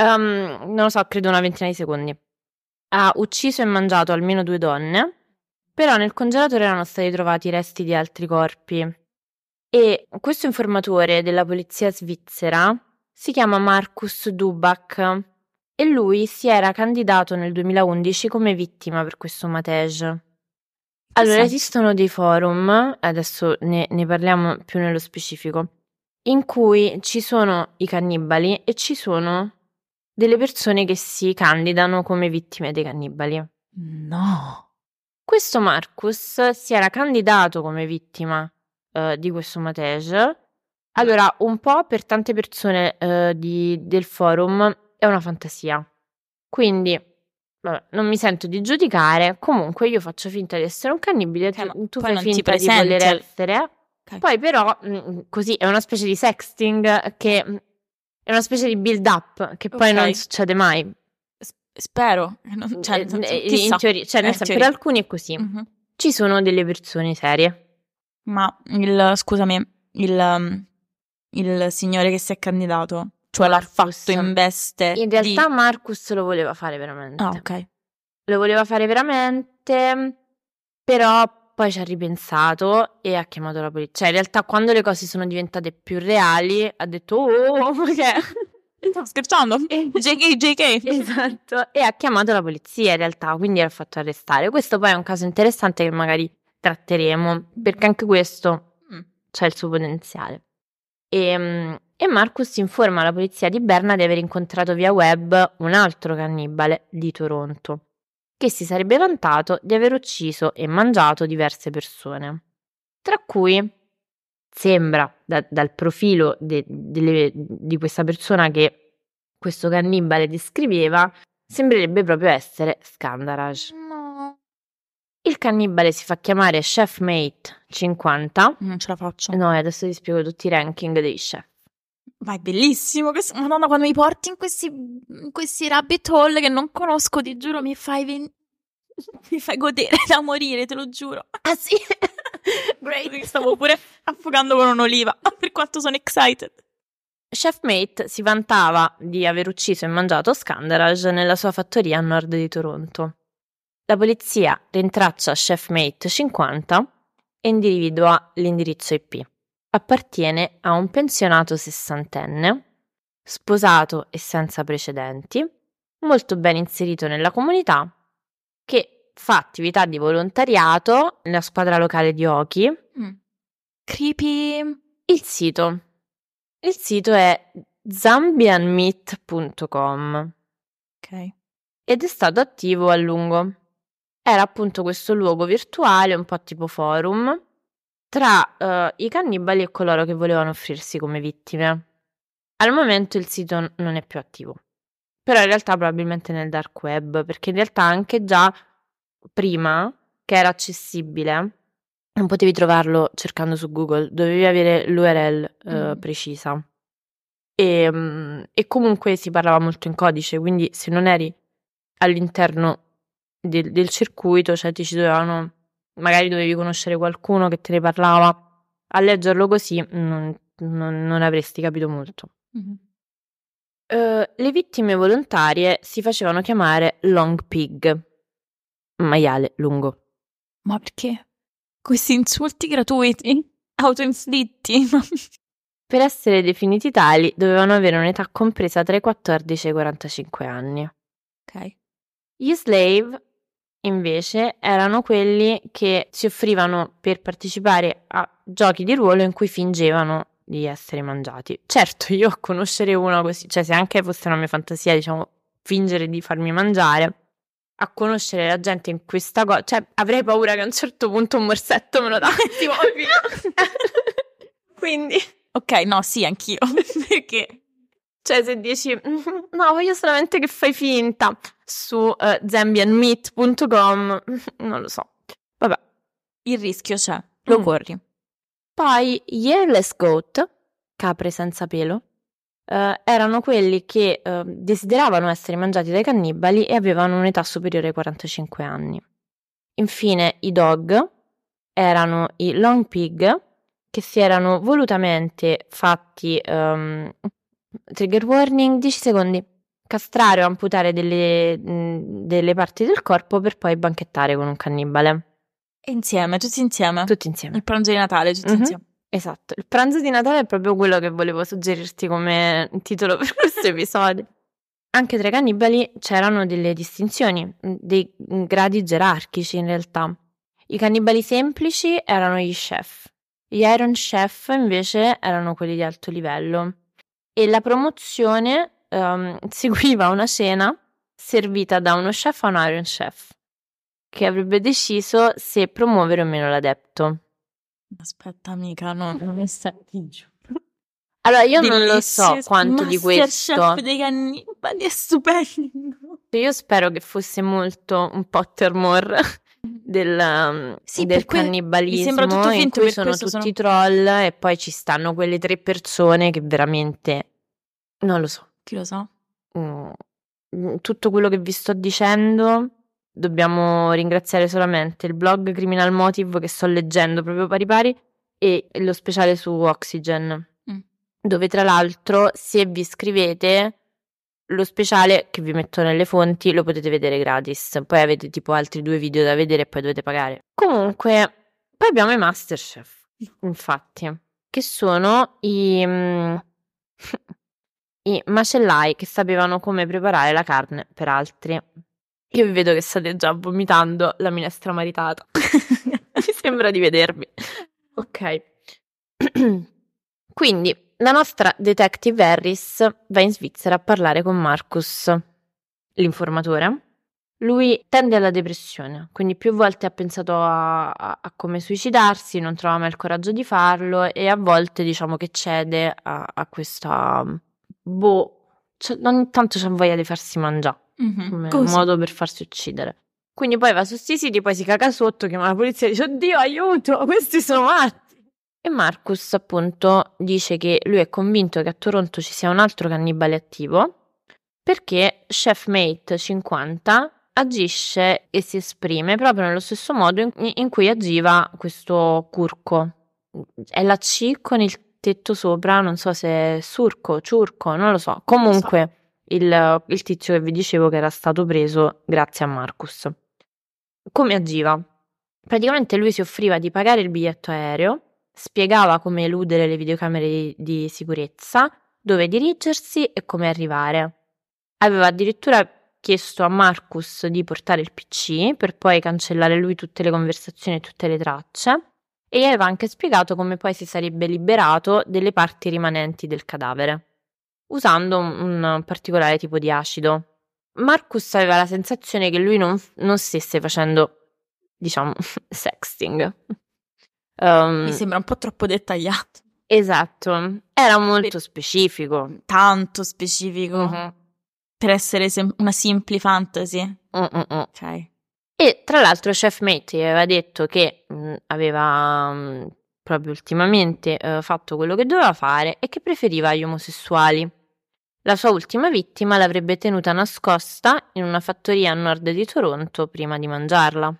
Speaker 3: um, non lo so, credo una ventina di secondi. Ha ucciso e mangiato almeno due donne, però nel congelatore erano stati trovati resti di altri corpi. E questo informatore della polizia svizzera si chiama Markus Dubak e lui si era candidato nel 2011 come vittima per questo Matej. Allora, esistono dei forum, adesso ne, ne, parliamo più nello specifico, in cui ci sono i cannibali e ci sono delle persone che si candidano come vittime dei cannibali.
Speaker 2: No.
Speaker 3: Questo Marcus si era candidato come vittima uh, di questo Matej. Allora, un po' per tante persone uh, di, del forum è una fantasia. Quindi, vabbè, non mi sento di giudicare, comunque io faccio finta di essere un cannibile,
Speaker 2: okay,
Speaker 3: tu, tu fai finta di voler essere. Okay. Poi però, mh, mm, così, è una specie di sexting che mm, è una specie di build up che poi okay. non succede mai.
Speaker 2: Spero, non, cioè, nel senso,
Speaker 3: in teoria, cioè, nel eh, senso, teoria. per alcuni è così. Mm-hmm. Ci sono delle persone serie.
Speaker 2: Ma il, scusami, il, um, il signore che si è candidato cioè l'ha fatto in veste.
Speaker 3: In realtà
Speaker 2: di...
Speaker 3: Marcus lo voleva fare veramente.
Speaker 2: Ah, ok.
Speaker 3: Lo voleva fare veramente, però poi ci ha ripensato e ha chiamato la polizia. Cioè, in realtà, quando le cose sono diventate più reali, ha detto: Oh, perché?
Speaker 2: Sto scherzando? JK, JK.
Speaker 3: Esatto. E ha chiamato la polizia in realtà, quindi l'ha fatto arrestare. Questo poi è un caso interessante che magari tratteremo, perché anche questo mm. c'è il suo potenziale. E, ehm, e Marcus informa la polizia di Berna di aver incontrato via web un altro cannibale di Toronto, che si sarebbe vantato di aver ucciso e mangiato diverse persone, tra cui sembra da, dal profilo de, de, di questa persona che questo cannibale descriveva, sembrerebbe proprio essere Scandarage.
Speaker 2: No.
Speaker 3: Il cannibale si fa chiamare Chefmate 50.
Speaker 2: Non ce la faccio.
Speaker 3: No, adesso ti spiego tutti i ranking dei chef.
Speaker 2: Ma è bellissimo. Questo, Madonna, quando mi porti in questi, in questi rabbit hole che non conosco, ti giuro, mi fai, ven- mi fai godere da morire, te lo giuro.
Speaker 3: Ah sì?
Speaker 2: Great. Stavo pure affogando con un'oliva, per quanto sono excited.
Speaker 3: Chefmate si vantava di aver ucciso e mangiato Scandarage nella sua fattoria a nord di Toronto. La polizia rintraccia Chefmate 50 e individua l'indirizzo IP appartiene a un pensionato sessantenne sposato e senza precedenti, molto ben inserito nella comunità, che fa attività di volontariato nella squadra locale di hockey.
Speaker 2: Mm. Creepy.
Speaker 3: Il sito. Il sito è zambianmeet.com
Speaker 2: Ok.
Speaker 3: ed è stato attivo a lungo. Era appunto questo luogo virtuale, un po' tipo forum, tra eh, i cannibali e coloro che volevano offrirsi come vittime. Al momento il sito n- non è più attivo, però in realtà probabilmente nel dark web, perché in realtà anche già prima che era accessibile, non potevi trovarlo cercando su Google, dovevi avere l'URL eh,
Speaker 2: Mm.
Speaker 3: precisa. E, mm, e comunque si parlava molto in codice, quindi se non eri all'interno del, del circuito, cioè ti ci dovevano, magari dovevi conoscere qualcuno che te ne parlava, a leggerlo così non, non- non avresti capito molto.
Speaker 2: Mhm.
Speaker 3: Eh, le vittime volontarie si facevano chiamare long pig, maiale lungo.
Speaker 2: Ma perché? Questi insulti gratuiti? Autoinflitti?
Speaker 3: Per essere definiti tali dovevano avere un'età compresa tra i 14 e i 45 anni.
Speaker 2: ok.
Speaker 3: Gli slave, invece, erano quelli che si offrivano per partecipare a giochi di ruolo in cui fingevano di essere mangiati. Certo, io a conoscere uno così, cioè se anche fosse una mia fantasia, diciamo, fingere di farmi mangiare, a conoscere la gente in questa cosa, cioè avrei paura che a un certo punto un morsetto me lo dà tipo, quindi...
Speaker 2: Ok, no, sì, anch'io. perché?
Speaker 3: Cioè, se dici "Mhm, no, voglio solamente che fai finta su eh, zambianmeat.com, non lo so. Vabbè.
Speaker 2: Il rischio c'è, lo
Speaker 3: Mm.
Speaker 2: corri.
Speaker 3: Poi gli hairless goat, capre senza pelo, eh, erano quelli che eh, desideravano essere mangiati dai cannibali e avevano un'età superiore ai 45 anni. Infine, i dog erano i long pig, che si erano volutamente fatti ehm, trigger warning 10 secondi castrare o amputare delle, mh, delle parti del corpo per poi banchettare con un cannibale
Speaker 2: insieme, tutti insieme.
Speaker 3: tutti insieme
Speaker 2: Il pranzo di Natale, tutti
Speaker 3: Mhm.
Speaker 2: insieme.
Speaker 3: Esatto il pranzo di Natale è proprio quello che volevo suggerirti come titolo per questo episodio. Anche tra i cannibali c'erano delle distinzioni mh, dei mh, gradi gerarchici in realtà. I cannibali semplici erano gli chef gli Iron Chef invece erano quelli di alto livello. E la promozione ehm, seguiva una cena servita da uno chef a un Iron Chef che avrebbe deciso se promuovere o meno l'adepto.
Speaker 2: Aspetta, amica, no, non mi senti giù.
Speaker 3: Allora io non lo so quanto di questo,
Speaker 2: dei cannibali è stupendo.
Speaker 3: io spero che fosse molto un Pottermore del, um,
Speaker 2: Sì,
Speaker 3: del
Speaker 2: que- mi
Speaker 3: cannibalismo
Speaker 2: sembra tutto
Speaker 3: in
Speaker 2: finto,
Speaker 3: cui sono tutti
Speaker 2: sono-
Speaker 3: troll e poi ci stanno quelle tre persone che veramente non lo so.
Speaker 2: Chi lo sa?
Speaker 3: Mm, mm, tutto quello che vi sto dicendo dobbiamo ringraziare solamente il blog Criminal Motive che sto leggendo proprio pari pari e lo speciale su Oxygen
Speaker 2: Mm.
Speaker 3: dove tra l'altro se vi iscrivete lo speciale che vi metto nelle fonti lo potete vedere gratis poi avete tipo altri due video da vedere e poi dovete pagare comunque poi abbiamo i Masterchef infatti che sono i mm, i macellai che sapevano come preparare la carne per altri. Io vi vedo che state già vomitando la minestra maritata. Mi sembra di vedervi. Ok. Quindi la nostra detective Harris va in Svizzera a parlare con Marcus, l'informatore. Lui tende alla depressione, quindi più volte ha pensato a, a- a come suicidarsi, non trova mai il coraggio di farlo e a volte diciamo che cede a, a questa... Boh, cioè, ogni tanto c'ha voglia di farsi mangiare
Speaker 2: Mhm,
Speaker 3: come
Speaker 2: così.
Speaker 3: modo per farsi uccidere. Quindi poi va su sti siti, poi si caga sotto, chiama la polizia e dice oddio aiuto, questi sono matti. E Marcus appunto dice che lui è convinto che a Toronto ci sia un altro cannibale attivo perché Chef Mate 50 agisce e si esprime proprio nello stesso modo in, in cui agiva questo curco. È la C con il tetto sopra, non so se è surco, ciurco, non lo so. Comunque il, il tizio che vi dicevo che era stato preso grazie a Marcus. Come agiva? Praticamente lui si offriva di pagare il biglietto aereo, spiegava come eludere le videocamere di, di sicurezza, dove dirigersi e come arrivare. Aveva addirittura chiesto a Marcus di portare il PC per poi cancellare lui tutte le conversazioni e tutte le tracce e gli aveva anche spiegato come poi si sarebbe liberato delle parti rimanenti del cadavere, usando un particolare tipo di acido. Marcus aveva la sensazione che lui non, non stesse facendo, diciamo, sexting.
Speaker 2: Um, Mi sembra un po' troppo dettagliato.
Speaker 3: Esatto, era molto per... specifico.
Speaker 2: Tanto specifico. Uh-huh. Per essere sem- una simple fantasy.
Speaker 3: Uh-uh. Ok. E tra l'altro Chef Mate aveva detto che mh, aveva mh, proprio ultimamente uh, fatto quello che doveva fare e che preferiva gli omosessuali. La sua ultima vittima l'avrebbe tenuta nascosta in una fattoria a nord di Toronto prima di mangiarla.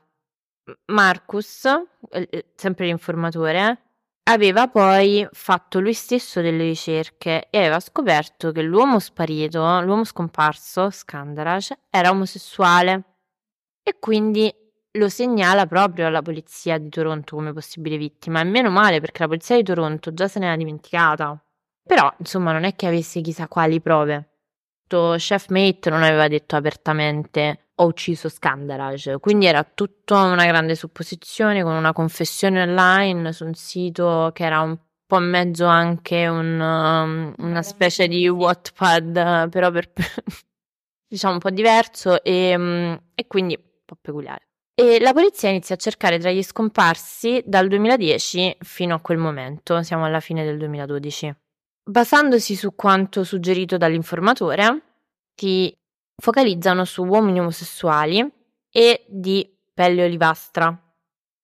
Speaker 3: Marcus, eh, sempre l'informatore, aveva poi fatto lui stesso delle ricerche e aveva scoperto che l'uomo sparito, l'uomo scomparso, Scandaraj, era omosessuale e quindi lo segnala proprio alla polizia di Toronto come possibile vittima. E meno male perché la polizia di Toronto già se n'era dimenticata. Però, insomma, non è che avesse chissà quali prove. Questo chef mate non aveva detto apertamente ho ucciso Scandaraj, quindi era tutta una grande supposizione con una confessione online su un sito che era un po' in mezzo anche un, um, una specie di Wattpad, però per, diciamo un po' diverso e, um, e quindi un po' peculiare. E la polizia inizia a cercare tra gli scomparsi dal 2010 fino a quel momento, siamo alla fine del 2012. Basandosi su quanto suggerito dall'informatore, ti focalizzano su uomini omosessuali e di pelle olivastra,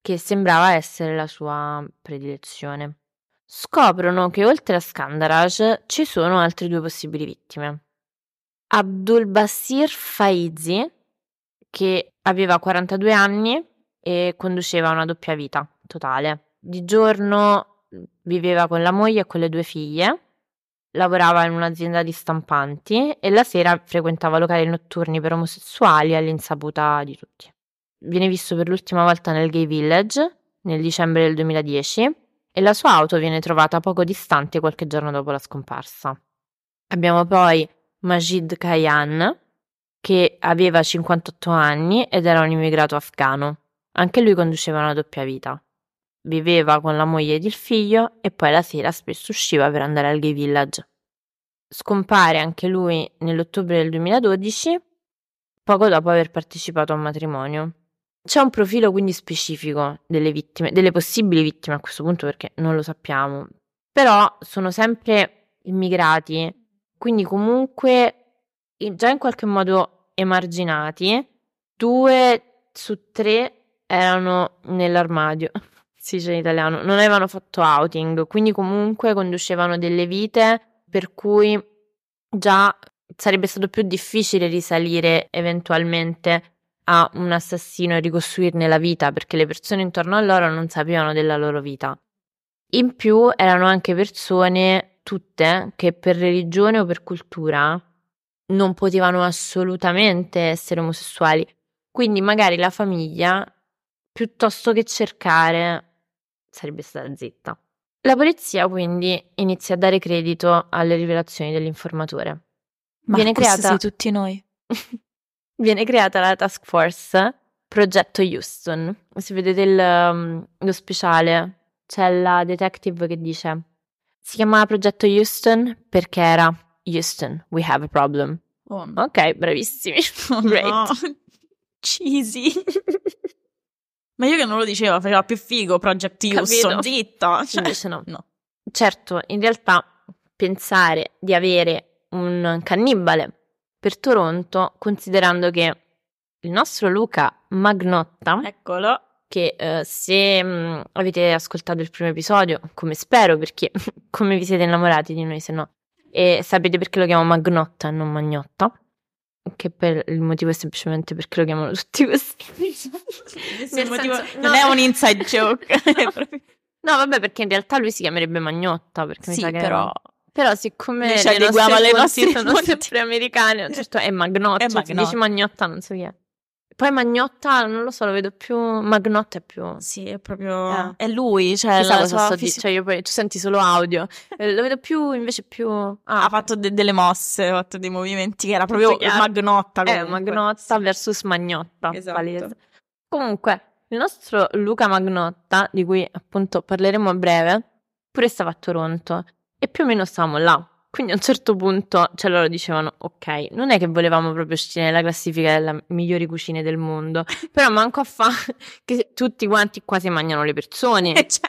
Speaker 3: che sembrava essere la sua predilezione. Scoprono che oltre a Skandaraj ci sono altre due possibili vittime. Abdul Basir Faizi, che aveva 42 anni e conduceva una doppia vita totale. Di giorno viveva con la moglie e con le due figlie lavorava in un'azienda di stampanti e la sera frequentava locali notturni per omosessuali all'insaputa di tutti. Viene visto per l'ultima volta nel Gay Village nel dicembre del 2010 e la sua auto viene trovata poco distante qualche giorno dopo la scomparsa. Abbiamo poi Majid Kayan, che aveva 58 anni ed era un immigrato afghano. Anche lui conduceva una doppia vita. Viveva con la moglie ed il figlio e poi la sera spesso usciva per andare al gay village. Scompare anche lui nell'ottobre del 2012, poco dopo aver partecipato a un matrimonio. C'è un profilo quindi specifico delle vittime, delle possibili vittime a questo punto perché non lo sappiamo, però sono sempre immigrati, quindi comunque già in qualche modo emarginati, due su tre erano nell'armadio si dice in italiano, non avevano fatto outing, quindi comunque conducevano delle vite per cui già sarebbe stato più difficile risalire eventualmente a un assassino e ricostruirne la vita perché le persone intorno a loro non sapevano della loro vita. In più erano anche persone tutte che per religione o per cultura non potevano assolutamente essere omosessuali. Quindi magari la famiglia, piuttosto che cercare sarebbe stata zitta. La polizia quindi inizia a dare credito alle rivelazioni dell'informatore.
Speaker 2: Ma Viene creata sei tutti noi.
Speaker 3: Viene creata la task force Progetto Houston. Se vedete il, um, lo speciale, c'è la detective che dice si chiamava Progetto Houston perché era Houston, we have a problem.
Speaker 2: Oh.
Speaker 3: Ok, bravissimi. Oh, Great. No.
Speaker 2: Cheesy. Ma io che non lo dicevo, faceva più figo Project Houston, zitta.
Speaker 3: Cioè, Invece no. no. Certo, in realtà pensare di avere un cannibale per Toronto, considerando che il nostro Luca Magnotta,
Speaker 2: eccolo,
Speaker 3: che eh, se mh, mm, avete ascoltato il primo episodio, come spero, perché come vi siete innamorati di noi, se no, e sapete perché lo chiamo Magnotta e non Magnotta, che per il motivo è semplicemente perché lo chiamano tutti così.
Speaker 2: motivo, no, non è un inside joke.
Speaker 3: no, vabbè, perché in realtà lui si chiamerebbe Magnotta. Perché
Speaker 2: sì,
Speaker 3: mi sa
Speaker 2: però...
Speaker 3: Era... Però siccome
Speaker 2: ci adeguava alle nostre
Speaker 3: sono sempre americane, certo è Magnotta, è Magnotta. dici Magnotta non so chi è. Poi Magnotta, non lo so, lo vedo più. Magnotta è più.
Speaker 2: Sì, è proprio.
Speaker 3: Eh.
Speaker 2: È lui, cioè.
Speaker 3: Chissà
Speaker 2: la
Speaker 3: cosa sto
Speaker 2: fisi-
Speaker 3: di- cioè io poi tu senti solo audio. Eh, lo vedo più invece più. Ah,
Speaker 2: ha fatto de- delle mosse, ha fatto dei movimenti che era proprio
Speaker 3: chiaro.
Speaker 2: Magnotta.
Speaker 3: eh,
Speaker 2: comunque.
Speaker 3: Magnotta versus Magnotta.
Speaker 2: Esatto.
Speaker 3: palese. Comunque, il nostro Luca Magnotta, di cui appunto parleremo a breve, pure stava a Toronto e più o meno stavamo là. Quindi a un certo punto, cioè loro dicevano, ok, non è che volevamo proprio uscire nella classifica delle migliori cucine del mondo, però manco a fa che tutti quanti qua si mangiano le persone.
Speaker 2: E cioè,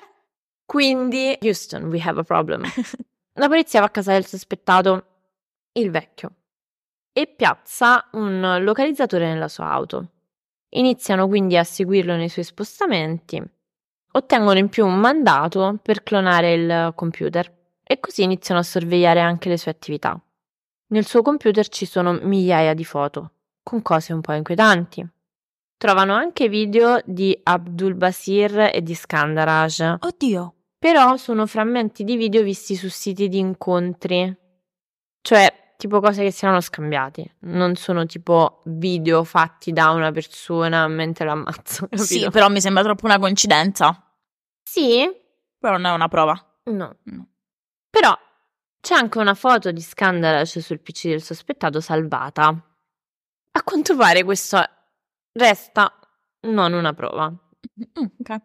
Speaker 3: Quindi, Houston, we have a problem. La polizia va a casa del sospettato, il vecchio, e piazza un localizzatore nella sua auto. Iniziano quindi a seguirlo nei suoi spostamenti, ottengono in più un mandato per clonare il computer e così iniziano a sorvegliare anche le sue attività. Nel suo computer ci sono migliaia di foto, con cose un po' inquietanti. Trovano anche video di Abdul Basir e di Skandaraj,
Speaker 2: oddio.
Speaker 3: però sono frammenti di video visti su siti di incontri, cioè tipo cose che si erano scambiati, non sono tipo video fatti da una persona mentre lo ammazza, capito?
Speaker 2: Sì, però mi sembra troppo una coincidenza.
Speaker 3: Sì?
Speaker 2: Però non è una prova.
Speaker 3: No.
Speaker 2: No.
Speaker 3: Però c'è anche una foto di Skandaraj sul PC del sospettato salvata. A quanto pare questo resta non una prova.
Speaker 2: Mm, ok.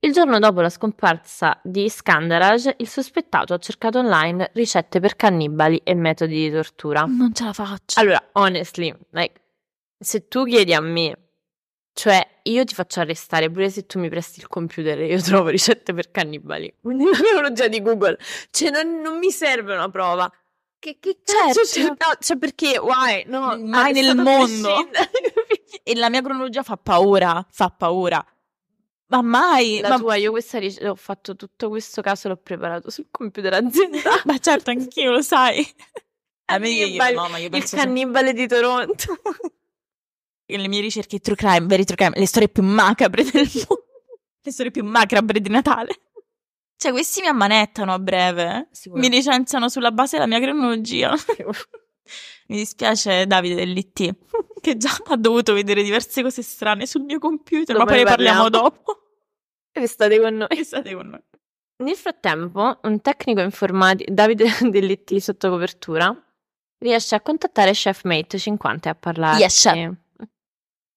Speaker 3: Il giorno dopo la scomparsa di Skandaraj, il sospettato ha cercato online ricette per cannibali e metodi di tortura.
Speaker 2: Non ce la faccio.
Speaker 3: Allora, honestly, like, se tu chiedi a me, cioè io ti faccio arrestare pure se tu mi presti il computer e io trovo ricette per cannibali. Quindi la tecnologia di Google, cioè non, non mi serve una prova. Che, che cazzo
Speaker 2: Certo.
Speaker 3: c'è? No, cioè perché? Why? No,
Speaker 2: Mai nel mondo. E la mia cronologia fa paura, fa paura. Ma mai,
Speaker 3: La
Speaker 2: ma,
Speaker 3: tua, io questa ric- ho fatto tutto questo caso, l'ho preparato sul computer aziendale.
Speaker 2: ma certo, anch'io lo sai. A me io, io- no, ma io
Speaker 3: il
Speaker 2: penso sempre-
Speaker 3: cannibale di Toronto.
Speaker 2: Le mie ricerche true crime, veri true crime, le storie più macabre del mondo, le storie più macabre di Natale. Cioè, questi mi ammanettano a breve,
Speaker 3: Sicuro.
Speaker 2: mi licenziano sulla base della mia cronologia. Mi dispiace Davide dell'IT, che già ha dovuto vedere diverse cose strane sul mio computer, ma
Speaker 3: Dopo
Speaker 2: poi ne parliamo
Speaker 3: parliamo.
Speaker 2: dopo.
Speaker 3: Restate con noi.
Speaker 2: State con noi.
Speaker 3: Nel frattempo, un tecnico informatico, Davide dell'IT sotto copertura, riesce a contattare Chefmate 50 e a parlarci.
Speaker 2: Yes, chef.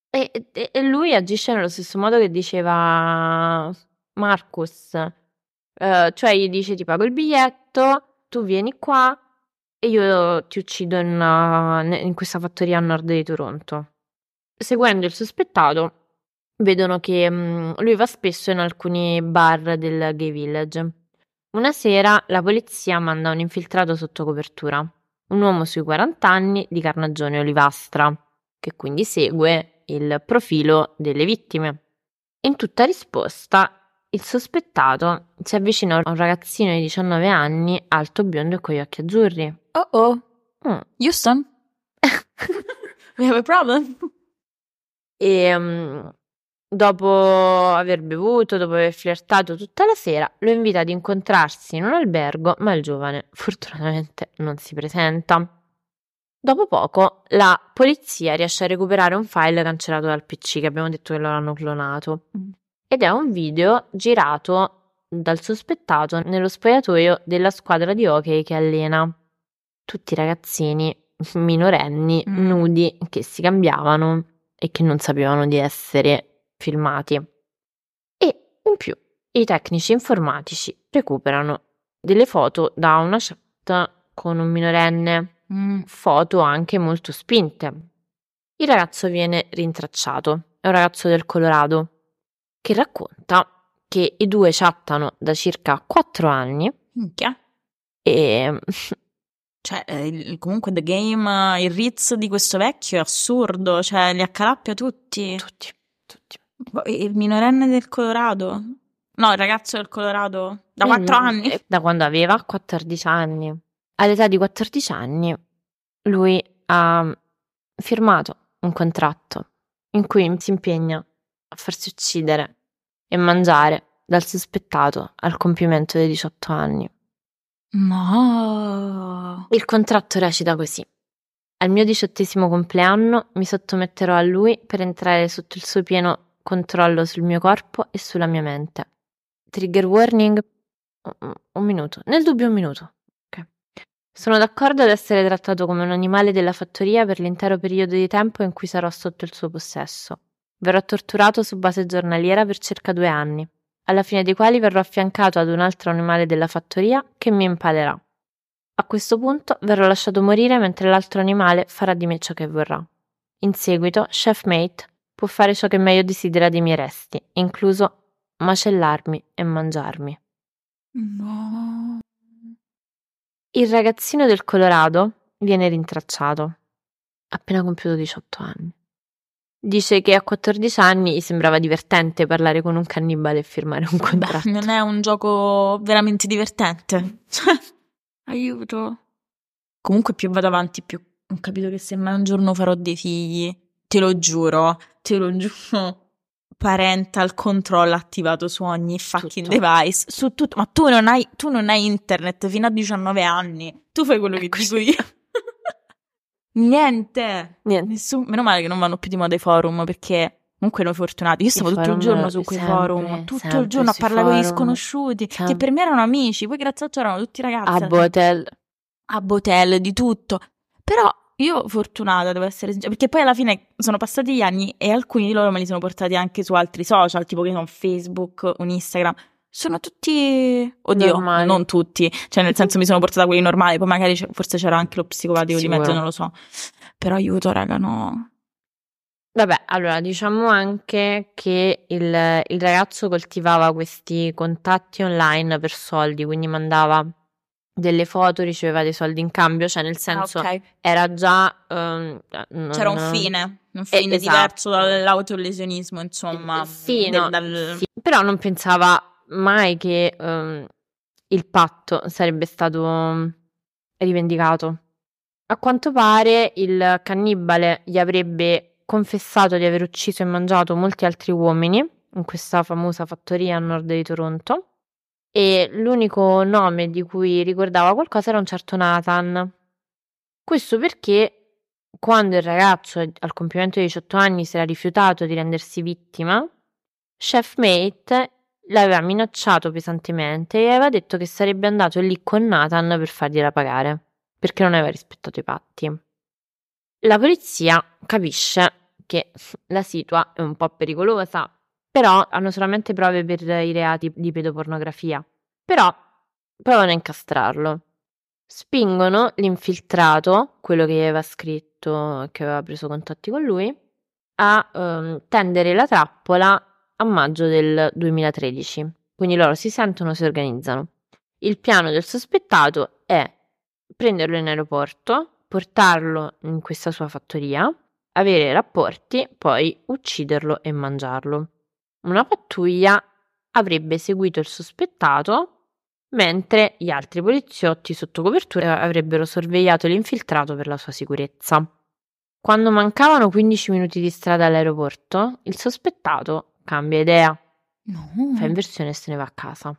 Speaker 3: E, e- e lui agisce nello stesso modo che diceva Marcus. Eh, cioè gli dice ti pago il biglietto, tu vieni qua e io ti uccido in, una- in questa fattoria a nord di Toronto. Seguendo il sospettato, vedono che mm, lui va spesso in alcuni bar del gay village. Una sera la polizia manda un infiltrato sotto copertura, un uomo sui 40 anni di carnagione olivastra, che quindi segue il profilo delle vittime. In tutta risposta, il sospettato si avvicina a un ragazzino di 19 anni, alto, biondo e con gli occhi azzurri.
Speaker 2: Oh oh,
Speaker 3: Mm.
Speaker 2: Houston, we have a problem.
Speaker 3: E mm, dopo aver bevuto, dopo aver flirtato tutta la sera, lo invita ad incontrarsi in un albergo, ma il giovane fortunatamente non si presenta. Dopo poco la polizia riesce a recuperare un file cancellato dal PC che abbiamo detto che lo hanno clonato.
Speaker 2: Mm.
Speaker 3: Ed è un video girato dal sospettato nello spogliatoio della squadra di hockey che allena. Tutti ragazzini minorenni,
Speaker 2: Mm.
Speaker 3: nudi, che si cambiavano e che non sapevano di essere filmati. E in più i tecnici informatici recuperano delle foto da una chat con un minorenne,
Speaker 2: Mm.
Speaker 3: foto anche molto spinte. Il ragazzo viene rintracciato, è un ragazzo del Colorado, che racconta che i due chattano da circa 4 anni
Speaker 2: Minchia.
Speaker 3: e
Speaker 2: Cioè, eh, il- comunque The Game, eh, il Ritz di questo vecchio è assurdo, cioè li accalappia tutti.
Speaker 3: tutti, tutti.
Speaker 2: Poi Il minorenne del Colorado? No, il ragazzo del Colorado da
Speaker 3: Eh,
Speaker 2: 4
Speaker 3: no,
Speaker 2: anni.
Speaker 3: eh, Da quando aveva 14 anni. All'età di 14 anni lui ha firmato un contratto in cui si impegna a farsi uccidere e mangiare dal sospettato al compimento dei 18 anni.
Speaker 2: No.
Speaker 3: Il contratto recita così. Al mio diciottesimo compleanno mi sottometterò a lui per entrare sotto il suo pieno controllo sul mio corpo e sulla mia mente. Trigger warning. Un minuto. Nel dubbio un minuto. Sono d'accordo ad essere trattato come un animale della fattoria per l'intero periodo di tempo in cui sarò sotto il suo possesso. Verrò torturato su base giornaliera per circa due anni, alla fine dei quali verrò affiancato ad un altro animale della fattoria che mi impalerà. A questo punto verrò lasciato morire mentre l'altro animale farà di me ciò che vorrà. In seguito, Chef Mate può fare ciò che meglio desidera dei miei resti, incluso macellarmi e mangiarmi.
Speaker 2: No.
Speaker 3: Il ragazzino del Colorado viene rintracciato, appena compiuto 18 anni. Dice che a 14 anni gli sembrava divertente parlare con un cannibale e firmare un contratto.
Speaker 2: Beh, non è un gioco veramente divertente. Aiuto. Comunque più vado avanti più ho capito che se mai un giorno farò dei figli, te lo giuro, te lo giuro. Parental control attivato su ogni fucking
Speaker 3: Tutto.
Speaker 2: device, su tutto. Ma tu non hai, tu non hai internet fino a 19 anni. Tu fai quello che dico io. Niente.
Speaker 3: Niente.
Speaker 2: Nessun- meno male che non vanno più di moda i forum perché comunque noi fortunati. Io stavo tutto il giorno su quei
Speaker 3: sempre,
Speaker 2: forum, tutto il giorno a parlare con gli sconosciuti che
Speaker 3: Sempre.
Speaker 2: per me erano amici. Poi grazie a ciò erano tutti ragazzi.
Speaker 3: A Botel.
Speaker 2: a Botel, di tutto. Però io fortunata, devo essere sincera, perché poi alla fine sono passati gli anni e alcuni di loro me li sono portati anche su altri social, tipo che sono Facebook, un Instagram. Sono tutti, oddio,
Speaker 3: Normali.
Speaker 2: non tutti, cioè nel senso mi sono portata quelli normali, poi magari c'è- forse c'era anche lo psicopatico di mezzo,
Speaker 3: Sicuro.
Speaker 2: non lo so. Però aiuto, raga, no.
Speaker 3: Vabbè, allora diciamo anche che il, il ragazzo coltivava questi contatti online per soldi, quindi mandava delle foto, riceveva dei soldi in cambio, cioè nel senso
Speaker 2: Ah, ok.
Speaker 3: era già... ehm, non-
Speaker 2: C'era un fine, un fine
Speaker 3: esatto.
Speaker 2: diverso dall'autolesionismo, insomma.
Speaker 3: Sì,
Speaker 2: del-
Speaker 3: no,
Speaker 2: dal-
Speaker 3: sì, però non pensava mai che ehm, il patto sarebbe stato mm, rivendicato. A quanto pare il cannibale gli avrebbe confessato di aver ucciso e mangiato molti altri uomini in questa famosa fattoria a nord di Toronto e l'unico nome di cui ricordava qualcosa era un certo Nathan. Questo perché quando il ragazzo al compimento di 18 anni si era rifiutato di rendersi vittima, Chef Mate l'aveva minacciato pesantemente e aveva detto che sarebbe andato lì con Nathan per fargliela pagare, perché non aveva rispettato i patti. La polizia capisce che la situa è un po' pericolosa, però hanno solamente prove per i reati di pedopornografia. Però provano a incastrarlo. Spingono l'infiltrato, quello che aveva scritto, che aveva preso contatti con lui, a ehm, tendere la trappola a maggio del 2013. Quindi loro si sentono, si organizzano. Il piano del sospettato è prenderlo in aeroporto, portarlo in questa sua fattoria, avere rapporti, poi ucciderlo e mangiarlo. Una pattuglia avrebbe seguito il sospettato mentre gli altri poliziotti sotto copertura avrebbero sorvegliato l'infiltrato per la sua sicurezza. Quando mancavano 15 minuti di strada all'aeroporto, il sospettato cambia idea,
Speaker 2: No.
Speaker 3: fa inversione e se ne va a casa.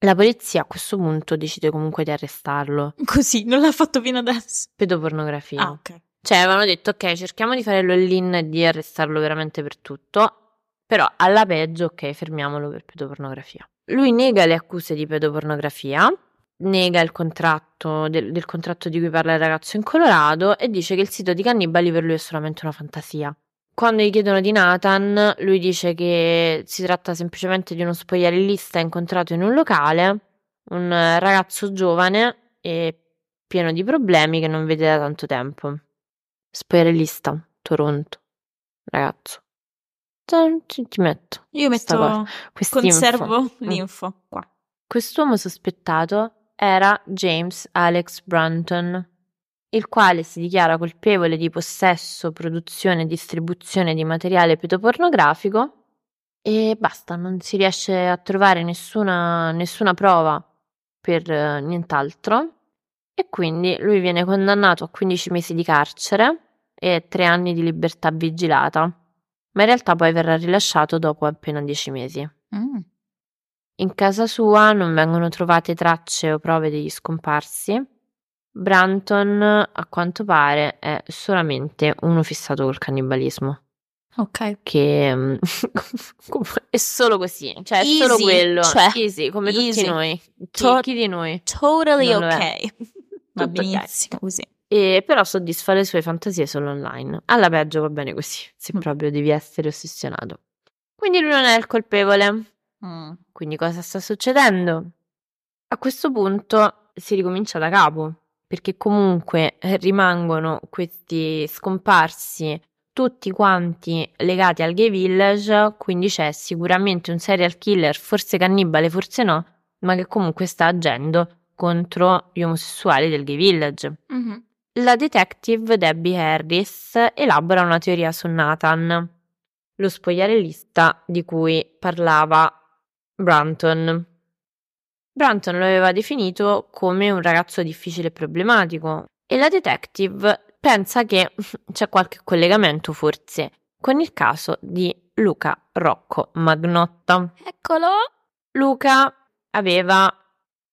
Speaker 3: La polizia a questo punto decide comunque di arrestarlo.
Speaker 2: Così, non l'ha fatto fino adesso.
Speaker 3: Pedopornografia.
Speaker 2: Ah, ok.
Speaker 3: Cioè, avevano detto, ok, cerchiamo di fare l'all-in e di arrestarlo veramente per tutto, però alla peggio, ok, fermiamolo per pedopornografia. Lui nega le accuse di pedopornografia, nega il contratto, del, del contratto di cui parla il ragazzo in Colorado e dice che il sito di cannibali per lui è solamente una fantasia. Quando gli chiedono di Nathan, lui dice che si tratta semplicemente di uno spogliarellista incontrato in un locale, un ragazzo giovane e pieno di problemi che non vede da tanto tempo. Spoilerista, Toronto. Ragazzo. Ti metto.
Speaker 2: Io metto, conservo
Speaker 3: Mm.
Speaker 2: l'info qua.
Speaker 3: Quest'uomo sospettato era James Alex Brunton, il quale si dichiara colpevole di possesso, produzione e distribuzione di materiale pedopornografico e basta, non si riesce a trovare nessuna, nessuna prova per eh, nient'altro e quindi lui viene condannato a 15 mesi di carcere e 3 anni di libertà vigilata, ma in realtà poi verrà rilasciato dopo appena 10 mesi.
Speaker 2: Mm.
Speaker 3: In casa sua non vengono trovate tracce o prove degli scomparsi, Branton, a quanto pare, è solamente uno fissato col cannibalismo.
Speaker 2: Ok.
Speaker 3: Che mm, è solo così, cioè è solo
Speaker 2: Easy,
Speaker 3: quello.
Speaker 2: cioè,
Speaker 3: easy, come
Speaker 2: easy.
Speaker 3: tutti noi. Chi, chi di noi?
Speaker 2: Totally ok. Va benissimo così.
Speaker 3: E però soddisfa le sue fantasie solo online. Alla peggio va bene così, se
Speaker 2: Mm.
Speaker 3: proprio devi essere ossessionato. Quindi lui non è il colpevole.
Speaker 2: Mm.
Speaker 3: Quindi cosa sta succedendo? A questo punto si ricomincia da capo, perché comunque eh, rimangono questi scomparsi tutti quanti legati al gay village, quindi c'è sicuramente un serial killer, forse cannibale, forse no, ma che comunque sta agendo contro gli omosessuali del gay village.
Speaker 2: Mhm.
Speaker 3: La detective Debbie Harris elabora una teoria su Nathan, lo spogliarellista di cui parlava Branton. Branton lo aveva definito come un ragazzo difficile e problematico e la detective pensa che c'è qualche collegamento forse con il caso di Luca Rocco Magnotta.
Speaker 2: Eccolo.
Speaker 3: Luca aveva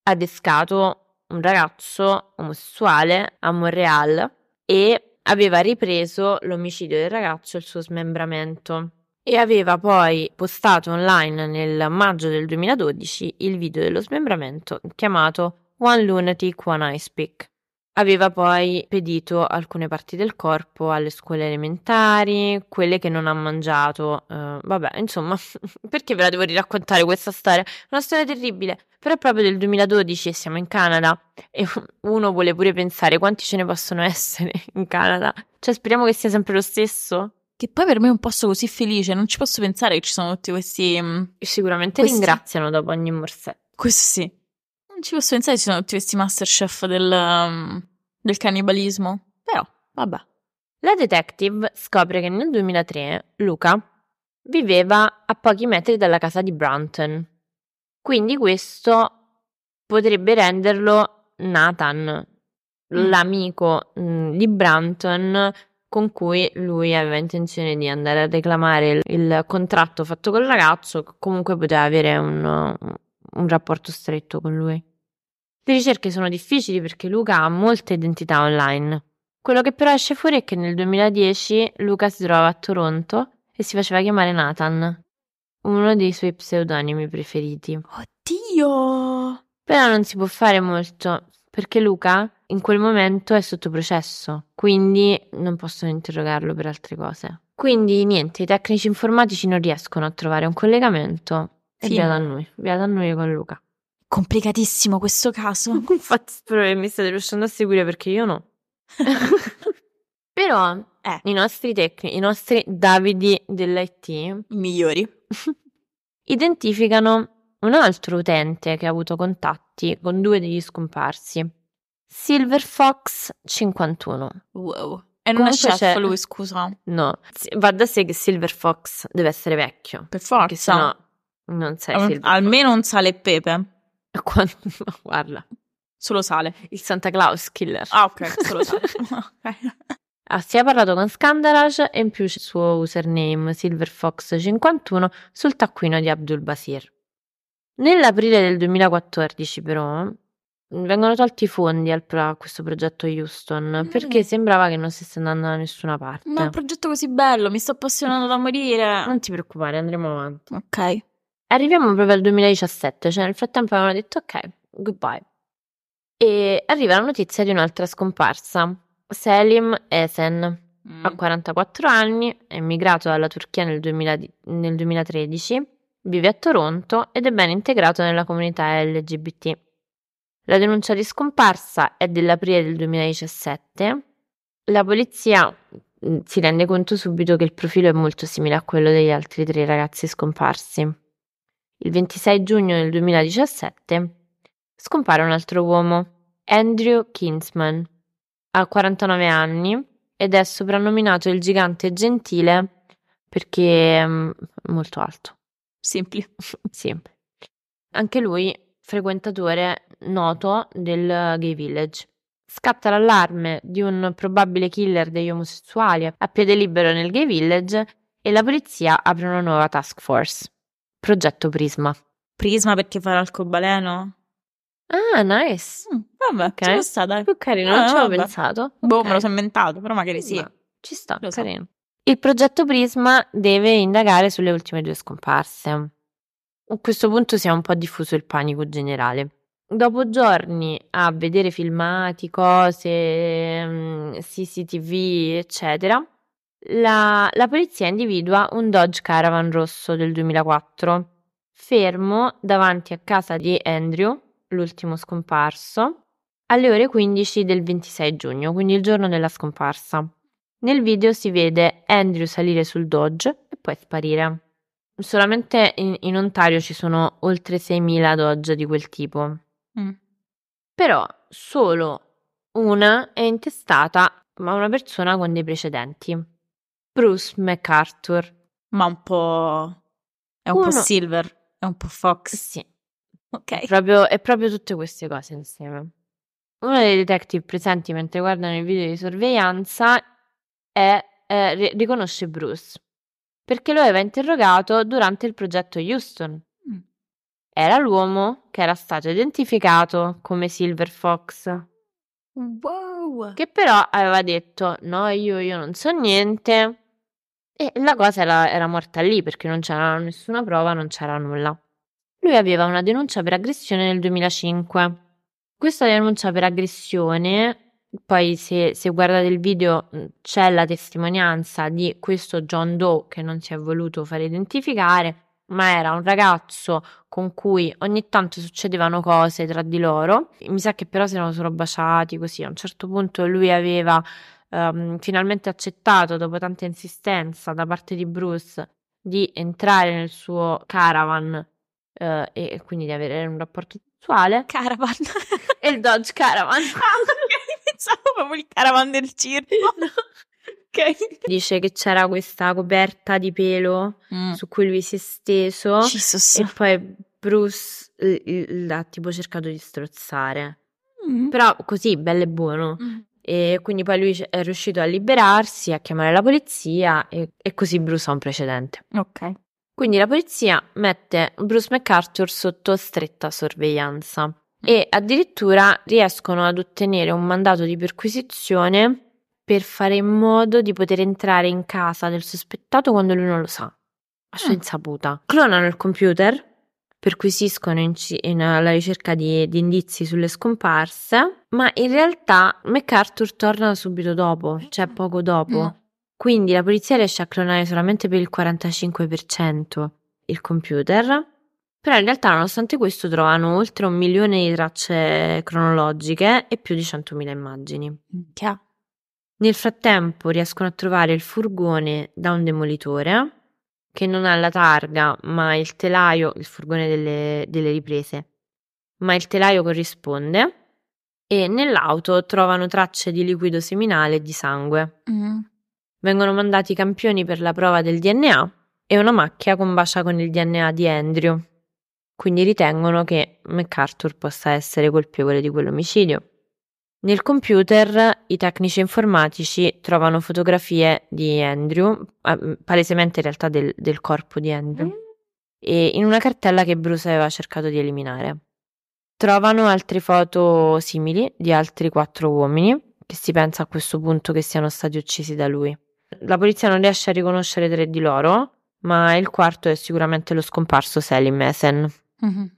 Speaker 3: adescato un ragazzo omosessuale a Montreal e aveva ripreso l'omicidio del ragazzo e il suo smembramento. E aveva poi postato online nel maggio del 2012 il video dello smembramento chiamato One Lunatic, One Ice Pick. Aveva poi pedito alcune parti del corpo alle scuole elementari, quelle che non ha mangiato. eh, vabbè, insomma, perché ve la devo riraccontare questa storia? Una storia terribile, però è proprio del 2012 e siamo in Canada e uno vuole pure pensare quanti ce ne possono essere in Canada. Cioè, speriamo che sia sempre lo stesso.
Speaker 2: Che poi per me è un posto così felice, non ci posso pensare che ci sono tutti questi... mm,
Speaker 3: E sicuramente
Speaker 2: Questi-
Speaker 3: ringraziano dopo ogni morsetto.
Speaker 2: Questo sì. Non ci posso pensare ci sono tutti questi masterchef del, um, del cannibalismo. Però, vabbè.
Speaker 3: La detective scopre che nel 2003 Luca viveva a pochi metri dalla casa di Branton. Quindi questo potrebbe renderlo Nathan, l'amico mh, di Branton con cui lui aveva intenzione di andare a reclamare il, il contratto fatto col ragazzo, che comunque poteva avere un, un rapporto stretto con lui. Le ricerche sono difficili perché Luca ha molte identità online. Quello che però esce fuori è che nel 2010 Luca si trovava a Toronto e si faceva chiamare Nathan, uno dei suoi pseudonimi preferiti.
Speaker 2: Oddio!
Speaker 3: Però non si può fare molto perché Luca in quel momento è sotto processo, quindi non possono interrogarlo per altre cose. Quindi niente, i tecnici informatici non riescono a trovare un collegamento e via da noi, via da noi con Luca.
Speaker 2: Complicatissimo questo caso.
Speaker 3: Infatti spero che mi state riuscendo a seguire perché io no. Però
Speaker 2: Eh.
Speaker 3: i nostri tecnici, i nostri Davidi dell'IT
Speaker 2: Migliori.
Speaker 3: identificano un altro utente che ha avuto contatti con due degli scomparsi. Silver Fox 51.
Speaker 2: Wow. E non è
Speaker 3: Comunque
Speaker 2: chef
Speaker 3: c'è-
Speaker 2: lui, scusa.
Speaker 3: No, va da sé che Silver Fox deve essere vecchio,
Speaker 2: Per
Speaker 3: perché
Speaker 2: forza.
Speaker 3: sennò non sei Silver
Speaker 2: almeno un sale e pepe.
Speaker 3: Quando- Guarda,
Speaker 2: Solo sale.
Speaker 3: il Santa Claus killer.
Speaker 2: Ah, ok, solo sale. Ok.
Speaker 3: Ah, si è parlato con Scandalage e in più il suo username SilverFox51 sul taccuino di Abdul Basir. Nell'aprile del 2014 però vengono tolti i fondi al pro- a questo progetto Houston perché sembrava che non stesse andando da nessuna parte.
Speaker 2: Ma è un progetto così bello, mi sto appassionando da morire.
Speaker 3: Non ti preoccupare, andremo avanti.
Speaker 2: Ok.
Speaker 3: Arriviamo proprio al 2017, cioè nel frattempo avevano detto ok, goodbye. E arriva la notizia di un'altra scomparsa. Selim Esen,
Speaker 2: Mm.
Speaker 3: ha 44 anni, è emigrato dalla Turchia nel, 2000 nel 2013, vive a Toronto ed è ben integrato nella comunità LGBT. La denuncia di scomparsa è dell'aprile del 2017. La polizia mh, si rende conto subito che il profilo è molto simile a quello degli altri tre ragazzi scomparsi. Il 26 giugno del 2017 scompare un altro uomo, Andrew Kinsman. Ha 49 anni ed è soprannominato il gigante gentile perché è mm, molto alto.
Speaker 2: Simpli.
Speaker 3: Sì. Anche lui frequentatore noto del gay village. Scatta l'allarme di un probabile killer degli omosessuali a piede libero nel gay village e la polizia apre una nuova task force. Progetto Prisma.
Speaker 2: Prisma perché fa l'arcobaleno?
Speaker 3: Ah, nice.
Speaker 2: Mm, vabbè,
Speaker 3: Ok.
Speaker 2: ci sta, dai.
Speaker 3: Più carino,
Speaker 2: Ah,
Speaker 3: non ci avevo pensato.
Speaker 2: Boh,
Speaker 3: Ok.
Speaker 2: me lo sono inventato, però magari sì.
Speaker 3: Ma ci sta,
Speaker 2: Lo so.
Speaker 3: carino. Il progetto Prisma deve indagare sulle ultime due scomparse. A questo punto si è un po' diffuso il panico generale. Dopo giorni a vedere filmati, cose, mm, CCTV, eccetera, la, la polizia individua un Dodge Caravan rosso del 2004, fermo davanti a casa di Andrew, l'ultimo scomparso, alle ore 15 del 26 giugno, quindi il giorno della scomparsa. Nel video si vede Andrew salire sul Dodge e poi sparire. Solamente in, in Ontario ci sono oltre 6.000 Dodge di quel tipo.
Speaker 2: Mm.
Speaker 3: Però solo una è intestata a una persona con dei precedenti. Bruce MacArthur.
Speaker 2: Ma un po'... È un
Speaker 3: Uno-
Speaker 2: po' Silver, è un po' Fox.
Speaker 3: Sì,
Speaker 2: Ok.
Speaker 3: proprio, è proprio tutte queste cose insieme. Uno dei detective presenti mentre guardano il video di sorveglianza è, eh, ri- riconosce Bruce perché lo aveva interrogato durante il progetto Houston.
Speaker 2: Mm.
Speaker 3: Era l'uomo che era stato identificato come Silver Fox,
Speaker 2: Wow.
Speaker 3: che però aveva detto no, io, io non so niente. E la cosa era, era morta lì perché non c'era nessuna prova, non c'era nulla. Lui aveva una denuncia per aggressione nel 2005. Questa denuncia per aggressione, poi se, se guardate il video c'è la testimonianza di questo John Doe che non si è voluto fare identificare, ma era un ragazzo con cui ogni tanto succedevano cose tra di loro. Mi sa che però si erano solo baciati così. A un certo punto lui aveva ehm, finalmente accettato, dopo tanta insistenza da parte di Bruce, di entrare nel suo caravan eh, e quindi di avere un rapporto sessuale.
Speaker 2: Caravan.
Speaker 3: E il Dodge Caravan.
Speaker 2: Ah, pensavo proprio il caravan del circo. Ok.
Speaker 3: Dice che c'era questa coperta di pelo
Speaker 2: Mm.
Speaker 3: su cui lui si è steso
Speaker 2: Jesus.
Speaker 3: e poi Bruce l'ha tipo cercato di strozzare.
Speaker 2: Mm.
Speaker 3: Però così, bello e buono.
Speaker 2: Mm.
Speaker 3: E quindi poi lui è riuscito a liberarsi, a chiamare la polizia e, e così Bruce ha un precedente.
Speaker 2: Ok.
Speaker 3: Quindi la polizia mette Bruce MacArthur sotto stretta sorveglianza e addirittura riescono ad ottenere un mandato di perquisizione per fare in modo di poter entrare in casa del sospettato quando lui non lo sa, a sua
Speaker 2: Mm.
Speaker 3: insaputa. Clonano il computer, perquisiscono in, in- alla ricerca di, di indizi sulle scomparse, ma in realtà MacArthur torna subito dopo, cioè poco dopo.
Speaker 2: Mm.
Speaker 3: Quindi la polizia riesce a clonare solamente per il 45% il computer, però in realtà nonostante questo trovano oltre un milione di tracce cronologiche e più di 100.000 immagini.
Speaker 2: Minchia.
Speaker 3: Nel frattempo riescono a trovare il furgone da un demolitore che non ha la targa, ma il telaio, il furgone delle, delle riprese, ma il telaio corrisponde e nell'auto trovano tracce di liquido seminale e di sangue.
Speaker 2: Mm.
Speaker 3: Vengono mandati campioni per la prova del DNA e una macchia combacia con il DNA di Andrew. Quindi ritengono che MacArthur possa essere colpevole di quell'omicidio. Nel computer i tecnici informatici trovano fotografie di Andrew, eh, palesemente in realtà del, del corpo di Andrew, e in una cartella che Bruce aveva cercato di eliminare. Trovano altre foto simili di altri quattro uomini, che si pensa a questo punto che siano stati uccisi da lui. La polizia non riesce a riconoscere tre di loro, ma il quarto è sicuramente lo scomparso Selim Mesen.
Speaker 2: Mhm.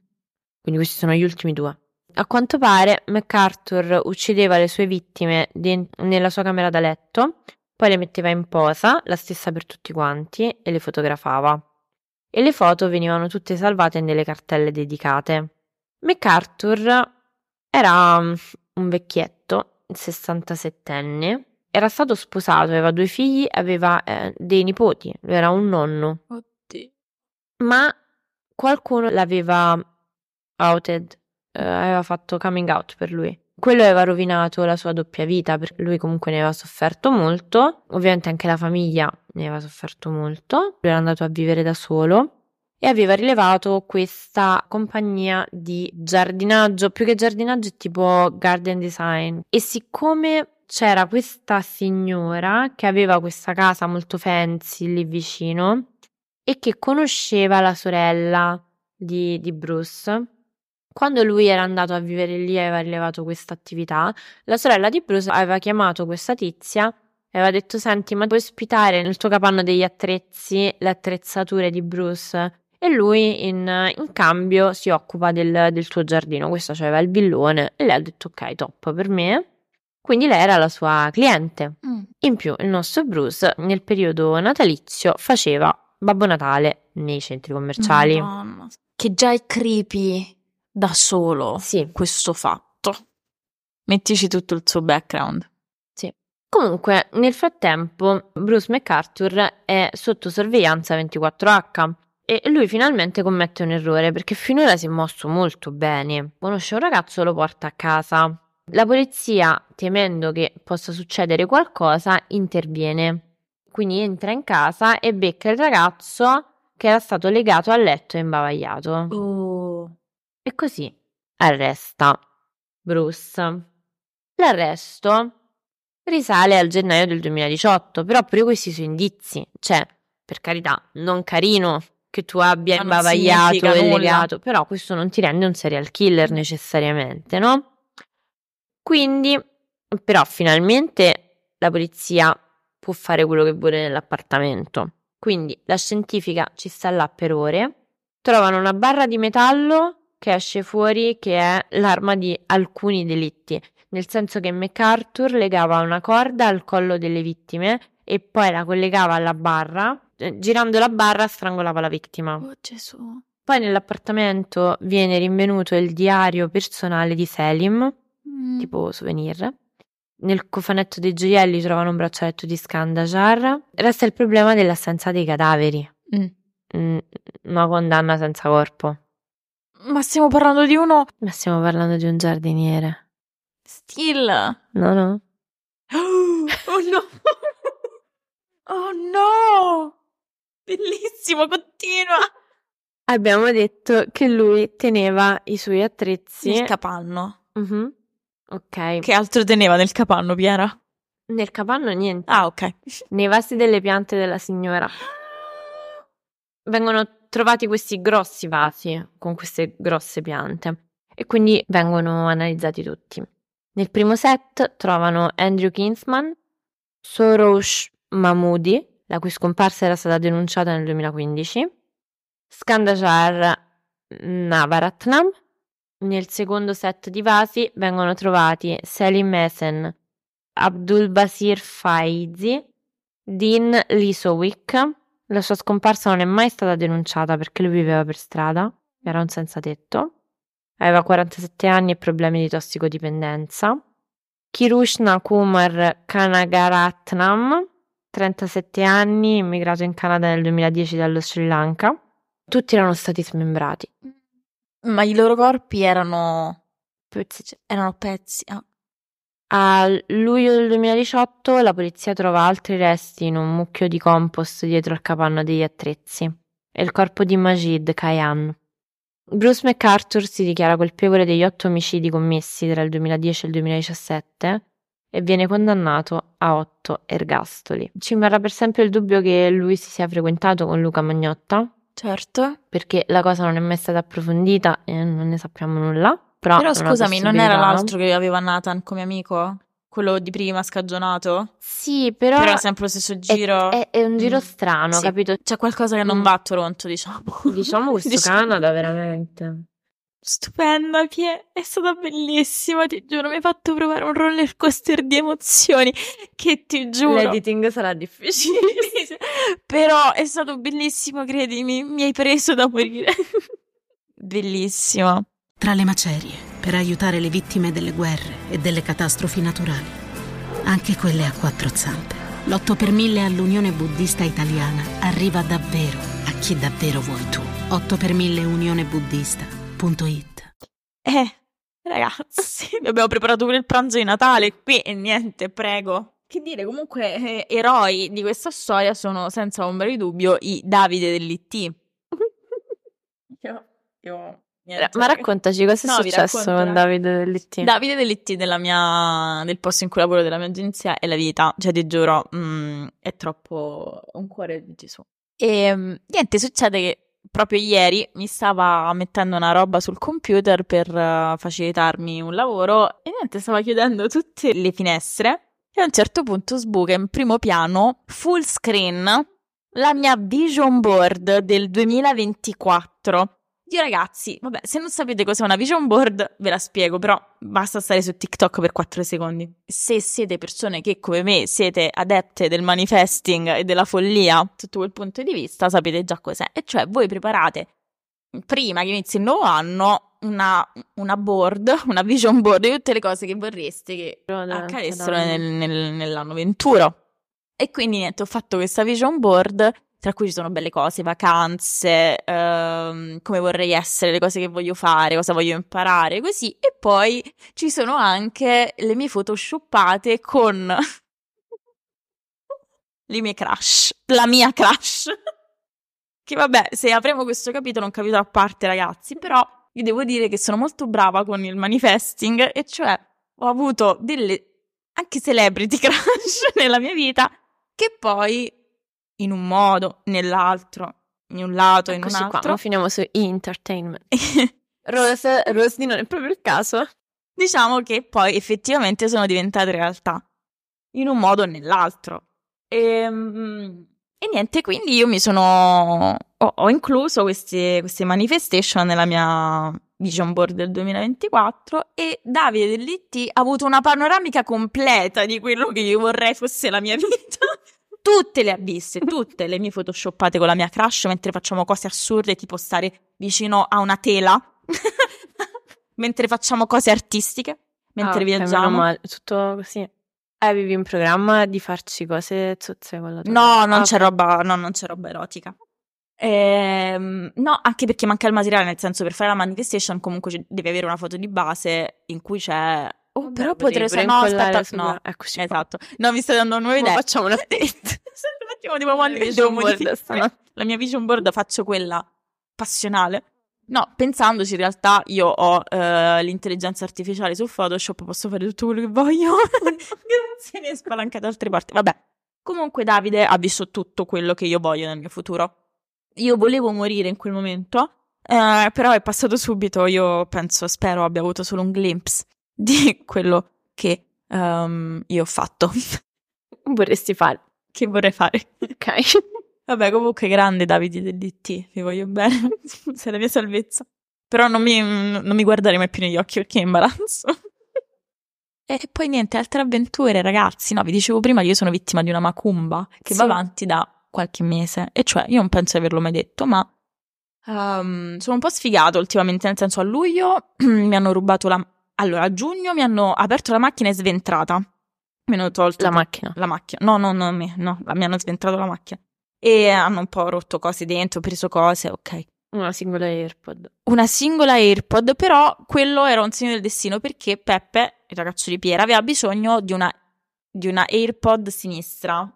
Speaker 3: Quindi questi sono gli ultimi due. A quanto pare MacArthur uccideva le sue vittime de- nella sua camera da letto, poi le metteva in posa, la stessa per tutti quanti, e le fotografava. E le foto venivano tutte salvate nelle cartelle dedicate. MacArthur era mm, un vecchietto, 67enne, era stato sposato, aveva due figli, aveva eh, dei nipoti, era un nonno
Speaker 2: Oddio.
Speaker 3: ma qualcuno l'aveva outed, eh, aveva fatto coming out per lui. Quello aveva rovinato la sua doppia vita perché lui comunque ne aveva sofferto molto, ovviamente anche la famiglia ne aveva sofferto molto, lui era andato a vivere da solo e aveva rilevato questa compagnia di giardinaggio, più che giardinaggio è tipo garden design. E siccome c'era questa signora che aveva questa casa molto fancy lì vicino e che conosceva la sorella di, di Bruce, Quando lui era andato a vivere lì e aveva rilevato questa attività, la sorella di Bruce aveva chiamato questa tizia e aveva detto: Senti, ma puoi ospitare nel tuo capanno degli attrezzi le attrezzature di Bruce? E lui in, in cambio si occupa del, del tuo giardino. Questo aveva il villone e lei ha detto: Ok, top per me. Quindi lei era la sua cliente.
Speaker 2: Mm.
Speaker 3: In più, il nostro Bruce nel periodo natalizio faceva Babbo Natale nei centri commerciali.
Speaker 2: Madonna. Che già è creepy da solo
Speaker 3: Sì,
Speaker 2: questo fatto. Mettici tutto il suo background.
Speaker 3: Comunque, nel frattempo, Bruce MacArthur è sotto sorveglianza 24H e lui finalmente commette un errore perché finora si è mosso molto bene. Conosce un ragazzo e lo porta a casa. La polizia, temendo che possa succedere qualcosa, interviene. Quindi entra in casa e becca il ragazzo che era stato legato al letto e imbavagliato.
Speaker 2: Oh.
Speaker 3: E così arresta Bruce. L'arresto risale al gennaio del 2018, però pure questi sono indizi. Cioè, per carità, non carino che tu abbia imbavagliato e legato, però questo non ti rende un serial killer necessariamente, no? Quindi, però, finalmente la polizia può fare quello che vuole nell'appartamento. Quindi la scientifica ci sta là per ore, trovano una barra di metallo che esce fuori che è l'arma di alcuni delitti, nel senso che MacArthur legava una corda al collo delle vittime e poi la collegava alla barra, eh, girando la barra strangolava la vittima.
Speaker 2: Oh Gesù.
Speaker 3: Poi nell'appartamento viene rinvenuto il diario personale di Selim,
Speaker 2: Mm.
Speaker 3: tipo souvenir. Nel cofanetto dei gioielli trovano un braccialetto di Skandajar. Resta il problema dell'assenza dei cadaveri.
Speaker 2: Mm.
Speaker 3: Mm, una condanna senza corpo.
Speaker 2: Ma stiamo parlando di uno
Speaker 3: Ma stiamo parlando di un giardiniere.
Speaker 2: still.
Speaker 3: No, no.
Speaker 2: Oh no. Oh no. Bellissimo, continua.
Speaker 3: Abbiamo detto che lui teneva i suoi attrezzi.
Speaker 2: Il capanno.
Speaker 3: Mhm. Ok.
Speaker 2: Che altro teneva nel capanno, Piera?
Speaker 3: Nel capanno niente.
Speaker 2: Ah, ok.
Speaker 3: Nei vasi delle piante della signora. Vengono trovati questi grossi vasi con queste grosse piante e quindi vengono analizzati tutti. Nel primo set trovano Andrew Kinsman, Soroush Mahmoodi, la cui scomparsa era stata denunciata nel 2015, Skandajar Navaratnam. Nel secondo set di vasi vengono trovati Selim Mesen, Abdul Basir Faizi, Dean Lisowick. La sua scomparsa non è mai stata denunciata perché lui viveva per strada, era un senza tetto. Aveva 47 anni e problemi di tossicodipendenza. Kirushna Kumar Kanagaratnam, 37 anni, immigrato in Canada nel 2010 dallo Sri Lanka. Tutti erano stati smembrati.
Speaker 2: Ma i loro corpi erano
Speaker 3: Pezzi-
Speaker 2: erano pezzi. ah.
Speaker 3: A luglio del 2018 la polizia trova altri resti in un mucchio di compost dietro al capanno degli attrezzi. È il corpo di Majid Kayan. Bruce MacArthur si dichiara colpevole degli otto omicidi commessi tra il 2010 e il 2017 e viene condannato a otto ergastoli. Ci rimarrà per sempre il dubbio che lui si sia frequentato con Luca Magnotta,
Speaker 2: Certo.
Speaker 3: perché la cosa non è mai stata approfondita e non ne sappiamo nulla. Però,
Speaker 2: Però
Speaker 3: è
Speaker 2: scusami, non era l'altro che aveva Nathan come amico? Quello di prima scagionato?
Speaker 3: Sì, però,
Speaker 2: Però era sempre lo stesso
Speaker 3: è,
Speaker 2: giro.
Speaker 3: è- è un giro
Speaker 2: Mm.
Speaker 3: strano,
Speaker 2: Sì.
Speaker 3: capito?
Speaker 2: C'è qualcosa che non
Speaker 3: Mm.
Speaker 2: va a Toronto, diciamo.
Speaker 3: Diciamo questo
Speaker 2: Diciamo-
Speaker 3: Canada veramente.
Speaker 2: Stupenda, Pie, è stata bellissima, ti giuro, mi hai fatto provare un roller coaster di emozioni che ti giuro.
Speaker 3: L'editing sarà difficile.
Speaker 2: Però è stato bellissimo, credimi, mi hai preso da morire. Bellissimo.
Speaker 1: Tra le macerie, per aiutare le vittime delle guerre e delle catastrofi naturali, anche quelle a quattro zampe. L'8 per 1000 all'Unione Buddista Italiana arriva davvero a chi davvero vuoi tu. 8 per 1000 unionebuddista.it
Speaker 2: Eh, ragazzi, vi abbiamo preparato pure il pranzo di Natale qui e niente, prego. Che dire, comunque, eh, eroi di questa storia sono senza ombra di dubbio i Davide dell'IT. Io, io, niente,
Speaker 3: Ma raccontaci cosa è
Speaker 2: No,
Speaker 3: successo con. Davide dell'IT.
Speaker 2: Davide dell'IT della mia, del posto in cui lavoro della mia agenzia è la vita, cioè ti giuro, mm, è troppo un cuore di Gesù. E mm, niente, succede che proprio ieri mi stava mettendo una roba sul computer per uh, facilitarmi un lavoro e niente, stava chiudendo tutte le finestre e a un certo punto sbuca in primo piano, full screen, la mia vision board del 2024. Io ragazzi, vabbè, se non sapete cos'è una vision board, ve la spiego, però basta stare su TikTok per 4 secondi. Se siete persone che come me siete adepte del manifesting e della follia sotto quel punto di vista, sapete già cos'è. E cioè voi preparate prima che inizi il nuovo anno una, una, board, una vision board di tutte le cose che vorreste che accadessero nel, nel, nell'anno venturo. E quindi niente, ho fatto questa vision board, tra cui ci sono belle cose, vacanze, ehm, come vorrei essere, le cose che voglio fare, cosa voglio imparare, così. E poi ci sono anche le mie photoshoppate con le mie crush, la mia crush. che vabbè, se apriamo questo capitolo, un capitolo a parte, ragazzi, però io devo dire che sono molto brava con il manifesting, e cioè ho avuto delle anche celebrity crush nella mia vita che poi in un modo, nell'altro, in un lato, in
Speaker 3: Eccoci
Speaker 2: un altro.
Speaker 3: Qua, finiamo su entertainment. Rose, Rosy non è proprio il caso.
Speaker 2: Diciamo che poi effettivamente sono diventate realtà, in un modo o nell'altro. E, ehm, e niente, quindi io mi sono. Ho, ho incluso queste, queste manifestation nella mia vision board del 2024 e Davide dell'IT ha avuto una panoramica completa di quello che io vorrei fosse la mia vita. Tutte le ha viste, tutte le mie photoshoppate con la mia crush mentre facciamo cose assurde, tipo stare vicino a una tela, mentre facciamo cose artistiche, mentre
Speaker 3: okay,
Speaker 2: viaggiamo.
Speaker 3: Male. Tutto così. Avevi in programma di farci cose zozze con la tua
Speaker 2: No, non ah, c'è roba, no, non c'è roba erotica. Ehm, no, anche perché manca il materiale, nel senso per fare la manifestation comunque devi avere una foto di base in cui c'è Oh, però potrei usare. No, aspetta, sulla... no. Eccoci esatto. No, mi stai dando nuove idee.
Speaker 3: Facciamo una update.
Speaker 2: un attimo, tipo, quando devo modificare la mia vision board, faccio quella passionale. No, pensandoci, in realtà io ho uh, l'intelligenza artificiale su Photoshop, posso fare tutto quello che voglio. Grazie, ne spalanca da altre parti. Vabbè. Comunque Davide ha visto tutto quello che io voglio nel mio futuro. Io volevo morire in quel momento, eh, però è passato subito. Io penso, spero abbia avuto solo un glimpse di quello che um, io ho fatto.
Speaker 3: Vorresti fare?
Speaker 2: Che vorrei fare.
Speaker 3: Ok.
Speaker 2: Vabbè, comunque grande Davide del DT, vi voglio bene, sei la mia salvezza. Però non mi, non mi guardare mai più negli occhi perché è imbarazzo. e poi niente, altre avventure, ragazzi. No, vi dicevo prima che io sono vittima di una macumba che sì. va avanti da qualche mese. E cioè, io non penso di averlo mai detto, ma um, sono un po' sfigato ultimamente, nel senso a luglio mi hanno rubato la, allora, a giugno mi hanno aperto la macchina e sventrata. Mi hanno tolto
Speaker 3: la macchina.
Speaker 2: La macchina. No, no, no, mi, no, mi hanno sventrato la macchina. E hanno un po' rotto cose dentro, preso cose, ok.
Speaker 3: Una singola AirPod.
Speaker 2: Una singola AirPod, però quello era un segno del destino perché Peppe, il ragazzo di Piera, aveva bisogno di una, di una AirPod sinistra.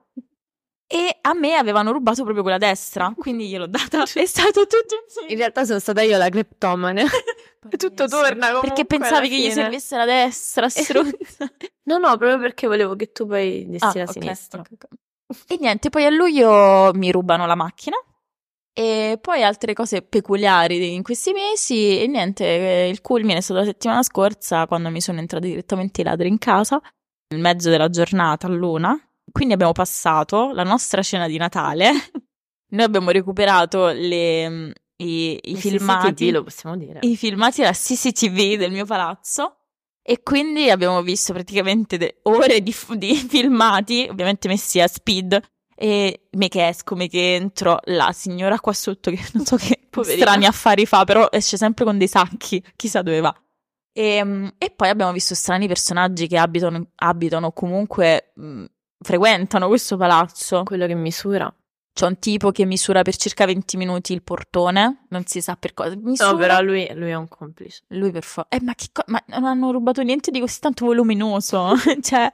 Speaker 2: E a me avevano rubato proprio quella destra, quindi gliel'ho data. È stato tutto insieme.
Speaker 3: In realtà sono stata io la cleptomane. tutto torna comunque
Speaker 2: Perché pensavi che gli servisse la destra, struzza.
Speaker 3: no, no, proprio perché volevo che tu poi dessi ah, la okay, sinistra. Okay,
Speaker 2: okay. E niente, poi a luglio mi rubano la macchina. E poi altre cose peculiari in questi mesi. E niente, il culmine è stato la settimana scorsa quando mi sono entrati direttamente i ladri in casa, nel mezzo della giornata a luna quindi abbiamo passato la nostra cena di Natale. Noi abbiamo recuperato le, i, i filmati.
Speaker 3: CCTV, lo possiamo dire.
Speaker 2: I filmati della CCTV del mio palazzo. E quindi abbiamo visto praticamente ore di, di, filmati, ovviamente messi a speed. E me che esco, me che entro, la signora qua sotto che non so che Poverina. strani affari fa, però esce sempre con dei sacchi, chissà dove va. E, ehm, e poi abbiamo visto strani personaggi che abitano, abitano comunque mh, frequentano questo palazzo.
Speaker 3: Quello che misura.
Speaker 2: C'è un tipo che misura per circa 20 minuti il portone, non si sa per cosa. Misura...
Speaker 3: No, però lui, lui è un complice.
Speaker 2: Lui per forza. Eh, ma che co- Ma non hanno rubato niente di così tanto voluminoso. cioè.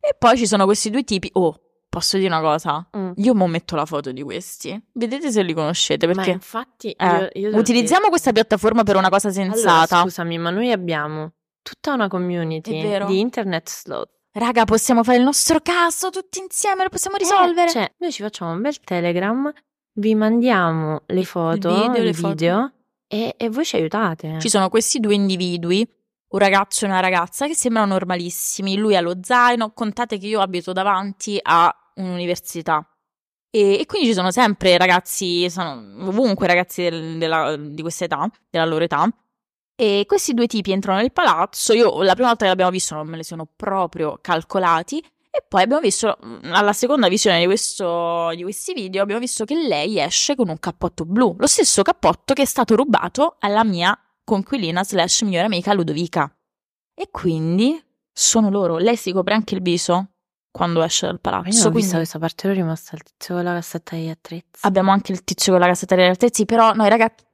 Speaker 2: E poi ci sono questi due tipi. Oh, posso dire una cosa? Mm. Io mo metto la foto di questi. Vedete se li conoscete. Perché.
Speaker 3: Ma infatti.
Speaker 2: Eh,
Speaker 3: io, io
Speaker 2: utilizziamo dire... questa piattaforma per una cosa sensata.
Speaker 3: Allora, scusami, ma noi abbiamo tutta una community di internet slot
Speaker 2: Raga, possiamo fare il nostro caso tutti insieme, lo possiamo risolvere.
Speaker 3: Eh, cioè, noi ci facciamo un bel telegram vi mandiamo le foto, il
Speaker 2: video, le
Speaker 3: video,
Speaker 2: foto.
Speaker 3: E, e voi ci aiutate.
Speaker 2: Ci sono questi due individui, un ragazzo e una ragazza, che sembrano normalissimi. Lui ha lo zaino, contate che io abito davanti a un'università. E, e quindi ci sono sempre ragazzi, sono ovunque ragazzi del- della- di questa età, della loro età. E questi due tipi entrano nel palazzo. Io la prima volta che l'abbiamo visto non me li sono proprio calcolati. E poi abbiamo visto, mm, alla seconda visione di, questo, di questi video, abbiamo visto che lei esce con un cappotto blu. Lo stesso cappotto che è stato rubato alla mia conquilina slash migliore amica Ludovica. E quindi sono loro. Lei si copre anche il viso quando esce dal
Speaker 3: Io
Speaker 2: palazzo.
Speaker 3: non ho
Speaker 2: quindi
Speaker 3: visto questa parte, ero rimasta il tizio con la cassetta degli attrezzi.
Speaker 2: abbiamo anche il tizio con la cassetta degli attrezzi, però noi ragazzi...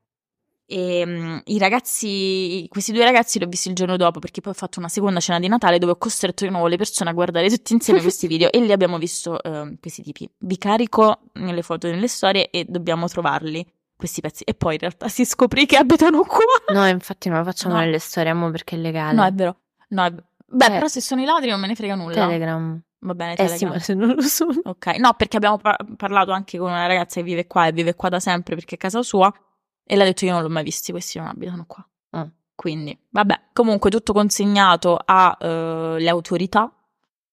Speaker 2: ehm, I ragazzi, questi due ragazzi li ho visti il giorno dopo perché poi ho fatto una seconda cena di Natale dove ho costretto di nuovo le persone a guardare tutti insieme questi video e li abbiamo visto ehm, questi tipi. Vi carico nelle foto e nelle storie e dobbiamo trovarli questi pezzi. E poi in realtà si scoprì che abitano qua.
Speaker 3: No, infatti non lo facciamo
Speaker 2: No.
Speaker 3: nelle storie, amo perché è legale.
Speaker 2: No, è vero. No, è... Beh,
Speaker 3: Eh.
Speaker 2: però se sono i ladri non me ne frega nulla.
Speaker 3: Telegram.
Speaker 2: Va bene,
Speaker 3: Eh sì,
Speaker 2: Telegram.
Speaker 3: ma se non lo sono.
Speaker 2: Ok, no, perché abbiamo pa- parlato anche con una ragazza che vive qua e vive qua da sempre perché è casa sua e le ha detto io non l'ho mai visti, questi non abitano qua.
Speaker 3: Ah.
Speaker 2: Quindi, vabbè, comunque tutto consegnato alle autorità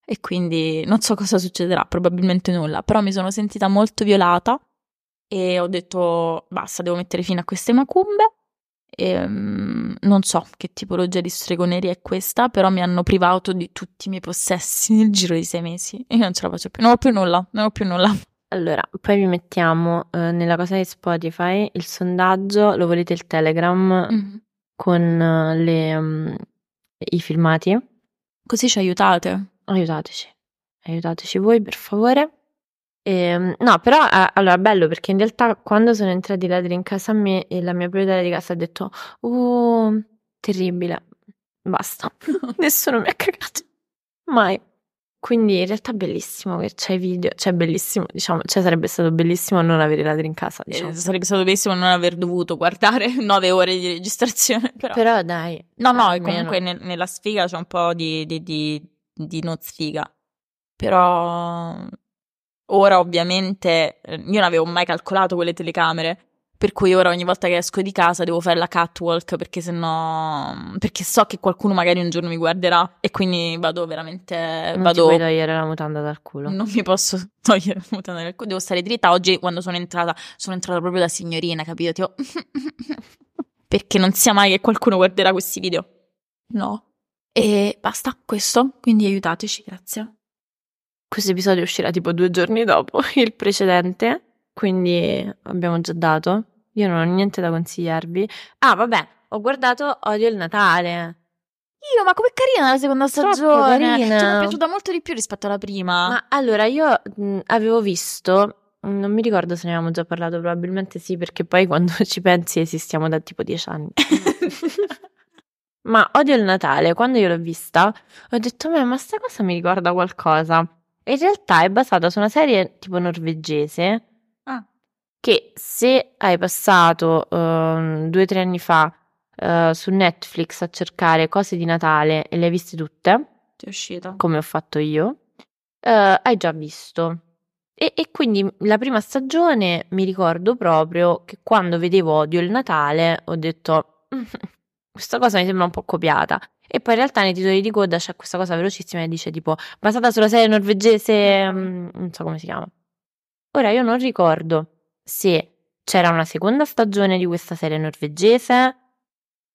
Speaker 2: e quindi non so cosa succederà, probabilmente nulla, però mi sono sentita molto violata e ho detto basta, devo mettere fine a queste macumbe. E, mm, non so che tipologia di stregoneria è questa, però mi hanno privato di tutti i miei possessi nel giro di sei mesi e io non ce la faccio più, non ho più nulla, non ho più nulla.
Speaker 3: Allora, poi vi mettiamo eh, nella cosa di Spotify il sondaggio, lo volete il Telegram
Speaker 2: Mm.
Speaker 3: con eh, le, mm, i filmati?
Speaker 2: Così ci aiutate.
Speaker 3: Aiutateci, aiutateci voi per favore. Ehm, no, però eh, allora bello perché in realtà quando sono entrati i ladri in casa a me e la mia proprietaria di casa ha detto uh, terribile, basta, nessuno mi ha cagato, mai. Quindi in realtà è bellissimo che c'è i video, cioè bellissimo, diciamo, cioè sarebbe stato bellissimo non avere i ladri in casa,
Speaker 2: Eh,
Speaker 3: diciamo.
Speaker 2: sarebbe stato bellissimo non aver dovuto guardare nove ore di registrazione, però.
Speaker 3: Però dai,
Speaker 2: no, no,
Speaker 3: almeno.
Speaker 2: comunque nel- nella sfiga c'è un po' di, di, di, di non sfiga. Però ora ovviamente eh, io non avevo mai calcolato quelle telecamere, per cui ora ogni volta che esco di casa devo fare la catwalk perché sennò perché so che qualcuno magari un giorno mi guarderà e quindi vado veramente
Speaker 3: non ti
Speaker 2: vado
Speaker 3: puoi togliere la mutanda dal culo.
Speaker 2: non mi posso togliere la mutanda dal culo, devo stare dritta. Oggi quando sono entrata, sono entrata proprio da signorina, capito? Tipo, perché non sia mai che qualcuno guarderà questi video. No. E basta, questo. Quindi aiutateci, grazie.
Speaker 3: Questo episodio uscirà tipo due giorni dopo il precedente, quindi abbiamo già dato. Io non ho niente da consigliarvi. Ah, vabbè, ho guardato Odio il Natale.
Speaker 2: Io, ma com'è carina la seconda
Speaker 3: Troppo
Speaker 2: stagione?
Speaker 3: carina.
Speaker 2: Cioè, mi è piaciuta molto di più rispetto alla prima.
Speaker 3: Ma allora io mh, avevo visto, non mi ricordo se ne avevamo già parlato, probabilmente sì, perché poi quando ci pensi esistiamo da tipo dieci anni. Ma Odio il Natale, quando io l'ho vista, ho detto, "Beh, ma sta cosa mi ricorda qualcosa. E in realtà è basata su una serie tipo norvegese se hai passato ehm, due o tre anni fa eh, su Netflix a cercare cose di Natale e le hai viste tutte,
Speaker 2: Ti è uscita.
Speaker 3: come ho fatto io, eh, hai già visto. E, e quindi la prima stagione mi ricordo proprio che quando vedevo Odio il Natale ho detto "Mm, questa cosa mi sembra un po' copiata. E poi in realtà nei titoli di coda c'è questa cosa velocissima che dice tipo basata sulla serie norvegese, mm, non so come si chiama. Ora io non ricordo se c'era una seconda stagione di questa serie norvegese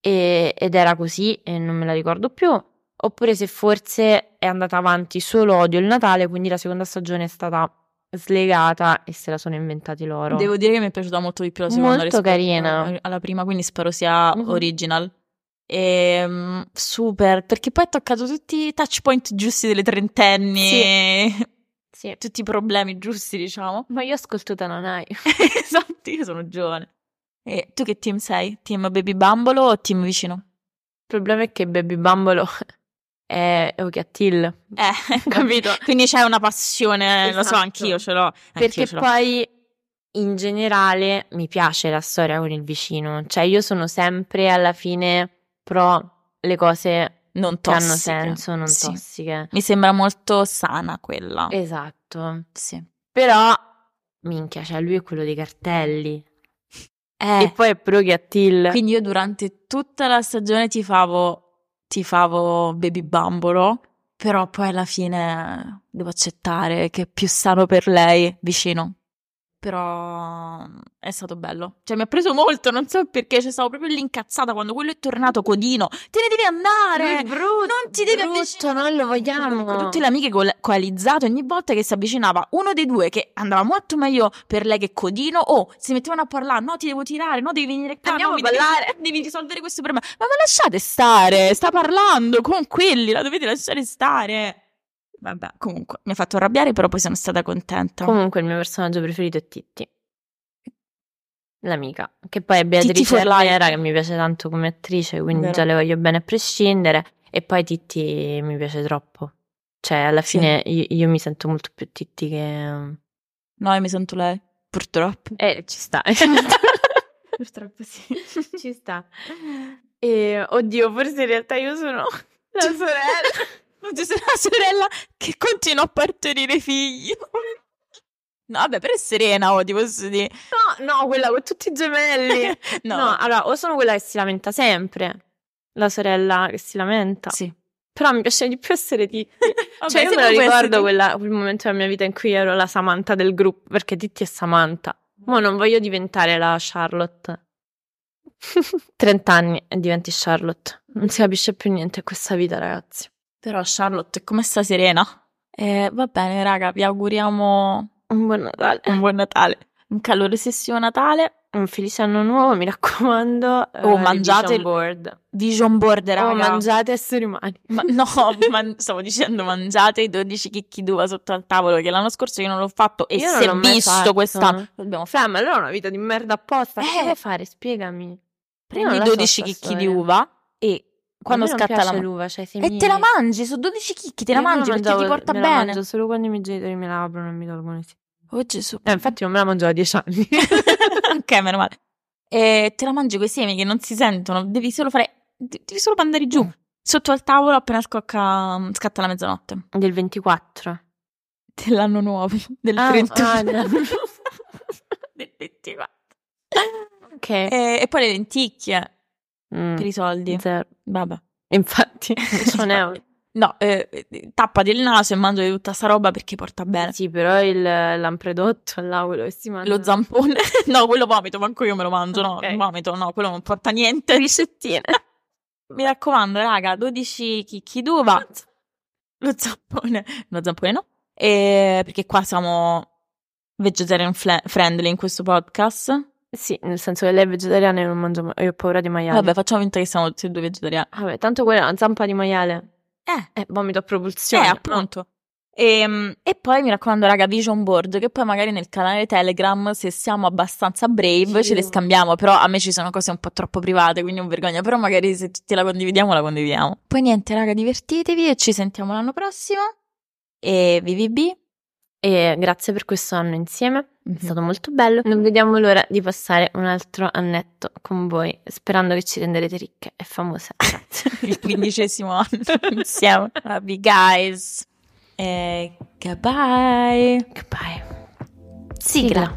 Speaker 3: e- ed era così e non me la ricordo più, oppure se forse è andata avanti solo Odio il Natale, quindi la seconda stagione è stata slegata e se la sono inventati loro.
Speaker 2: Devo dire che mi è piaciuta molto di più la seconda
Speaker 3: Molto
Speaker 2: rispetto
Speaker 3: carina.
Speaker 2: alla prima, quindi spero sia
Speaker 3: Mhm.
Speaker 2: original. E, super, perché poi ha toccato tutti i touch point giusti delle trentenni,
Speaker 3: Sì.
Speaker 2: tutti i problemi giusti, diciamo.
Speaker 3: Ma io ascoltuta non hai.
Speaker 2: esatto, io sono giovane. E tu che team sei? Team Baby Bambolo o team vicino?
Speaker 3: Il problema è che Baby Bambolo è Till.
Speaker 2: Eh, capito. Quindi c'è una passione, lo so,
Speaker 3: Esatto.
Speaker 2: anch'io ce l'ho. Anch'io
Speaker 3: Perché
Speaker 2: ce l'ho.
Speaker 3: poi in generale mi piace la storia con il vicino, cioè io sono sempre alla fine pro le cose
Speaker 2: non
Speaker 3: che hanno
Speaker 2: tossiche.
Speaker 3: senso, non
Speaker 2: Sì.
Speaker 3: tossiche.
Speaker 2: Mi sembra molto sana quella.
Speaker 3: Esatto.
Speaker 2: Sì.
Speaker 3: Però Minchia, cioè lui è quello dei cartelli.
Speaker 2: Eh,
Speaker 3: E poi è Proghi Attil.
Speaker 2: quindi io durante tutta la stagione tifavo, tifavo Baby Bambolo, però poi alla fine devo accettare che è più sano per lei vicino. Però è stato bello. Cioè, mi ha preso molto, non so perché. Cioè, stavo proprio lì incazzata quando quello è tornato codino. Te ne devi andare!
Speaker 3: È brutto,
Speaker 2: non ti devi
Speaker 3: brutto,
Speaker 2: avvicinare.
Speaker 3: non lo vogliamo.
Speaker 2: Tutte le amiche co- coalizzate, ogni volta che si avvicinava uno dei due che andava molto meglio per lei che codino, o si mettevano a parlare, no ti devo tirare, no devi venire qua,
Speaker 3: Andiamo
Speaker 2: no,
Speaker 3: a
Speaker 2: mi devi-
Speaker 3: ballare."
Speaker 2: devi risolvere questo problema. Ma ma lasciate stare, sta parlando con quelli, la dovete lasciare stare. Vabbè, comunque, mi ha fatto arrabbiare, però poi sono stata contenta.
Speaker 3: Comunque il mio personaggio preferito è Titti. L'amica, che poi è Beatrice. Herrera, che mi piace tanto come attrice, quindi
Speaker 2: Vero.
Speaker 3: già le voglio bene a prescindere. E poi Titti mi piace troppo. Cioè, alla
Speaker 2: Sì.
Speaker 3: fine io, io mi sento molto più Titti che...
Speaker 2: No, io mi sento lei, purtroppo.
Speaker 3: Eh, ci sta.
Speaker 2: Purtroppo sì.
Speaker 3: ci sta. E, oddio, forse in realtà io sono la sorella.
Speaker 2: Non ci sei una sorella che continua a partorire figli. No, vabbè, però è serena, oh, ti posso dire.
Speaker 3: No, no, quella con tutti i gemelli.
Speaker 2: No,
Speaker 3: No, allora, o sono quella che si lamenta sempre, la sorella che si lamenta.
Speaker 2: sì.
Speaker 3: Però mi piace di più essere Titti.
Speaker 2: Vabbè,
Speaker 3: cioè, io me lo
Speaker 2: puoi
Speaker 3: ricordo quella- quel momento della mia vita in cui ero la Samantha del gruppo, perché Titti è Samantha. Ma non voglio diventare la Charlotte. 30 anni e diventi Charlotte. Non si capisce più niente a questa vita, ragazzi.
Speaker 2: Però Charlotte è come sta serena. Eh, va bene, raga, vi auguriamo
Speaker 3: Un buon Natale.
Speaker 2: un buon Natale. Un calorosissimo Natale.
Speaker 3: Un felice anno nuovo, mi raccomando.
Speaker 2: Oh,
Speaker 3: eh,
Speaker 2: mangiate
Speaker 3: Vision board.
Speaker 2: Vision board, raga.
Speaker 3: Oh, mangiate esseri umani.
Speaker 2: Ma- no, ma stavo dicendo mangiate i 12 chicchi d'uva sotto al tavolo che l'anno scorso io non l'ho fatto e
Speaker 3: Io
Speaker 2: si
Speaker 3: l'ho
Speaker 2: visto
Speaker 3: fatto.
Speaker 2: quest'anno. Dobbiamo fare.
Speaker 3: Ma allora è una vita di merda apposta. Che
Speaker 2: Eh.
Speaker 3: devo fare? Spiegami.
Speaker 2: Prendi
Speaker 3: Io non la so
Speaker 2: 12
Speaker 3: sta
Speaker 2: chicchi di
Speaker 3: storia.
Speaker 2: uva e quando
Speaker 3: non
Speaker 2: scatta la
Speaker 3: l'uva, cioè sei
Speaker 2: E te la mangi, sono 12 chicchi, te la
Speaker 3: Io
Speaker 2: mangi perché ti porta
Speaker 3: me la
Speaker 2: bene.
Speaker 3: mangio solo quando i miei genitori me la aprono e mi tolgono i
Speaker 2: Oh Gesù.
Speaker 3: Eh, infatti non me la mangio da dieci anni.
Speaker 2: ok, meno male. E te la mangi con i semi che non si sentono, devi solo fare, devi solo mandare giù. Sotto al tavolo appena scocca, scatta la mezzanotte.
Speaker 3: Del 24.
Speaker 2: Dell'anno nuovo, del
Speaker 3: Ah,
Speaker 2: 31.
Speaker 3: ah, no.
Speaker 2: del 24.
Speaker 3: Ok.
Speaker 2: E, e poi le lenticchie
Speaker 3: Mm,
Speaker 2: per i soldi.
Speaker 3: zero.
Speaker 2: Vabbè.
Speaker 3: Infatti, non è un...
Speaker 2: No, eh, eh, tappati il naso e mangiati tutta sta roba perché porta bene.
Speaker 3: Sì, però il lampredotto là, quello che si mangia.
Speaker 2: Lo zampone, no, quello vomito, manco io me lo mangio, no,
Speaker 3: Ok.
Speaker 2: vomito, no, quello non porta niente.
Speaker 3: Ricettine.
Speaker 2: Mi raccomando, raga, 12 chicchi d'uva, lo zampone, lo zampone no, e perché qua siamo vegetarian friendly in questo podcast.
Speaker 3: Sì, nel senso che lei è vegetariana e non mangia ma- Io ho paura di maiali.
Speaker 2: Vabbè, facciamo finta che siamo tutti e due vegetariani.
Speaker 3: Vabbè, tanto quella è una zampa di maiale.
Speaker 2: Eh,
Speaker 3: Eh, vomito a propulsione.
Speaker 2: eh, appunto. E, e poi mi raccomando, raga, vision board, che poi magari nel canale Telegram, se siamo abbastanza brave,
Speaker 3: Sì.
Speaker 2: ce le scambiamo, però a me ci sono cose un po' troppo private, quindi non vergogna, però magari se tutti la condividiamo, la condividiamo. Poi niente, raga, divertitevi e ci sentiamo l'anno prossimo. E VVB.
Speaker 3: E grazie per questo anno insieme.
Speaker 2: Mhm.
Speaker 3: È stato molto bello. Non vediamo l'ora di passare un altro annetto con voi, sperando che ci renderete ricche e famose.
Speaker 2: Il quindicesimo anno insieme. Love you guys. E goodbye.
Speaker 3: Goodbye.
Speaker 2: Sigla.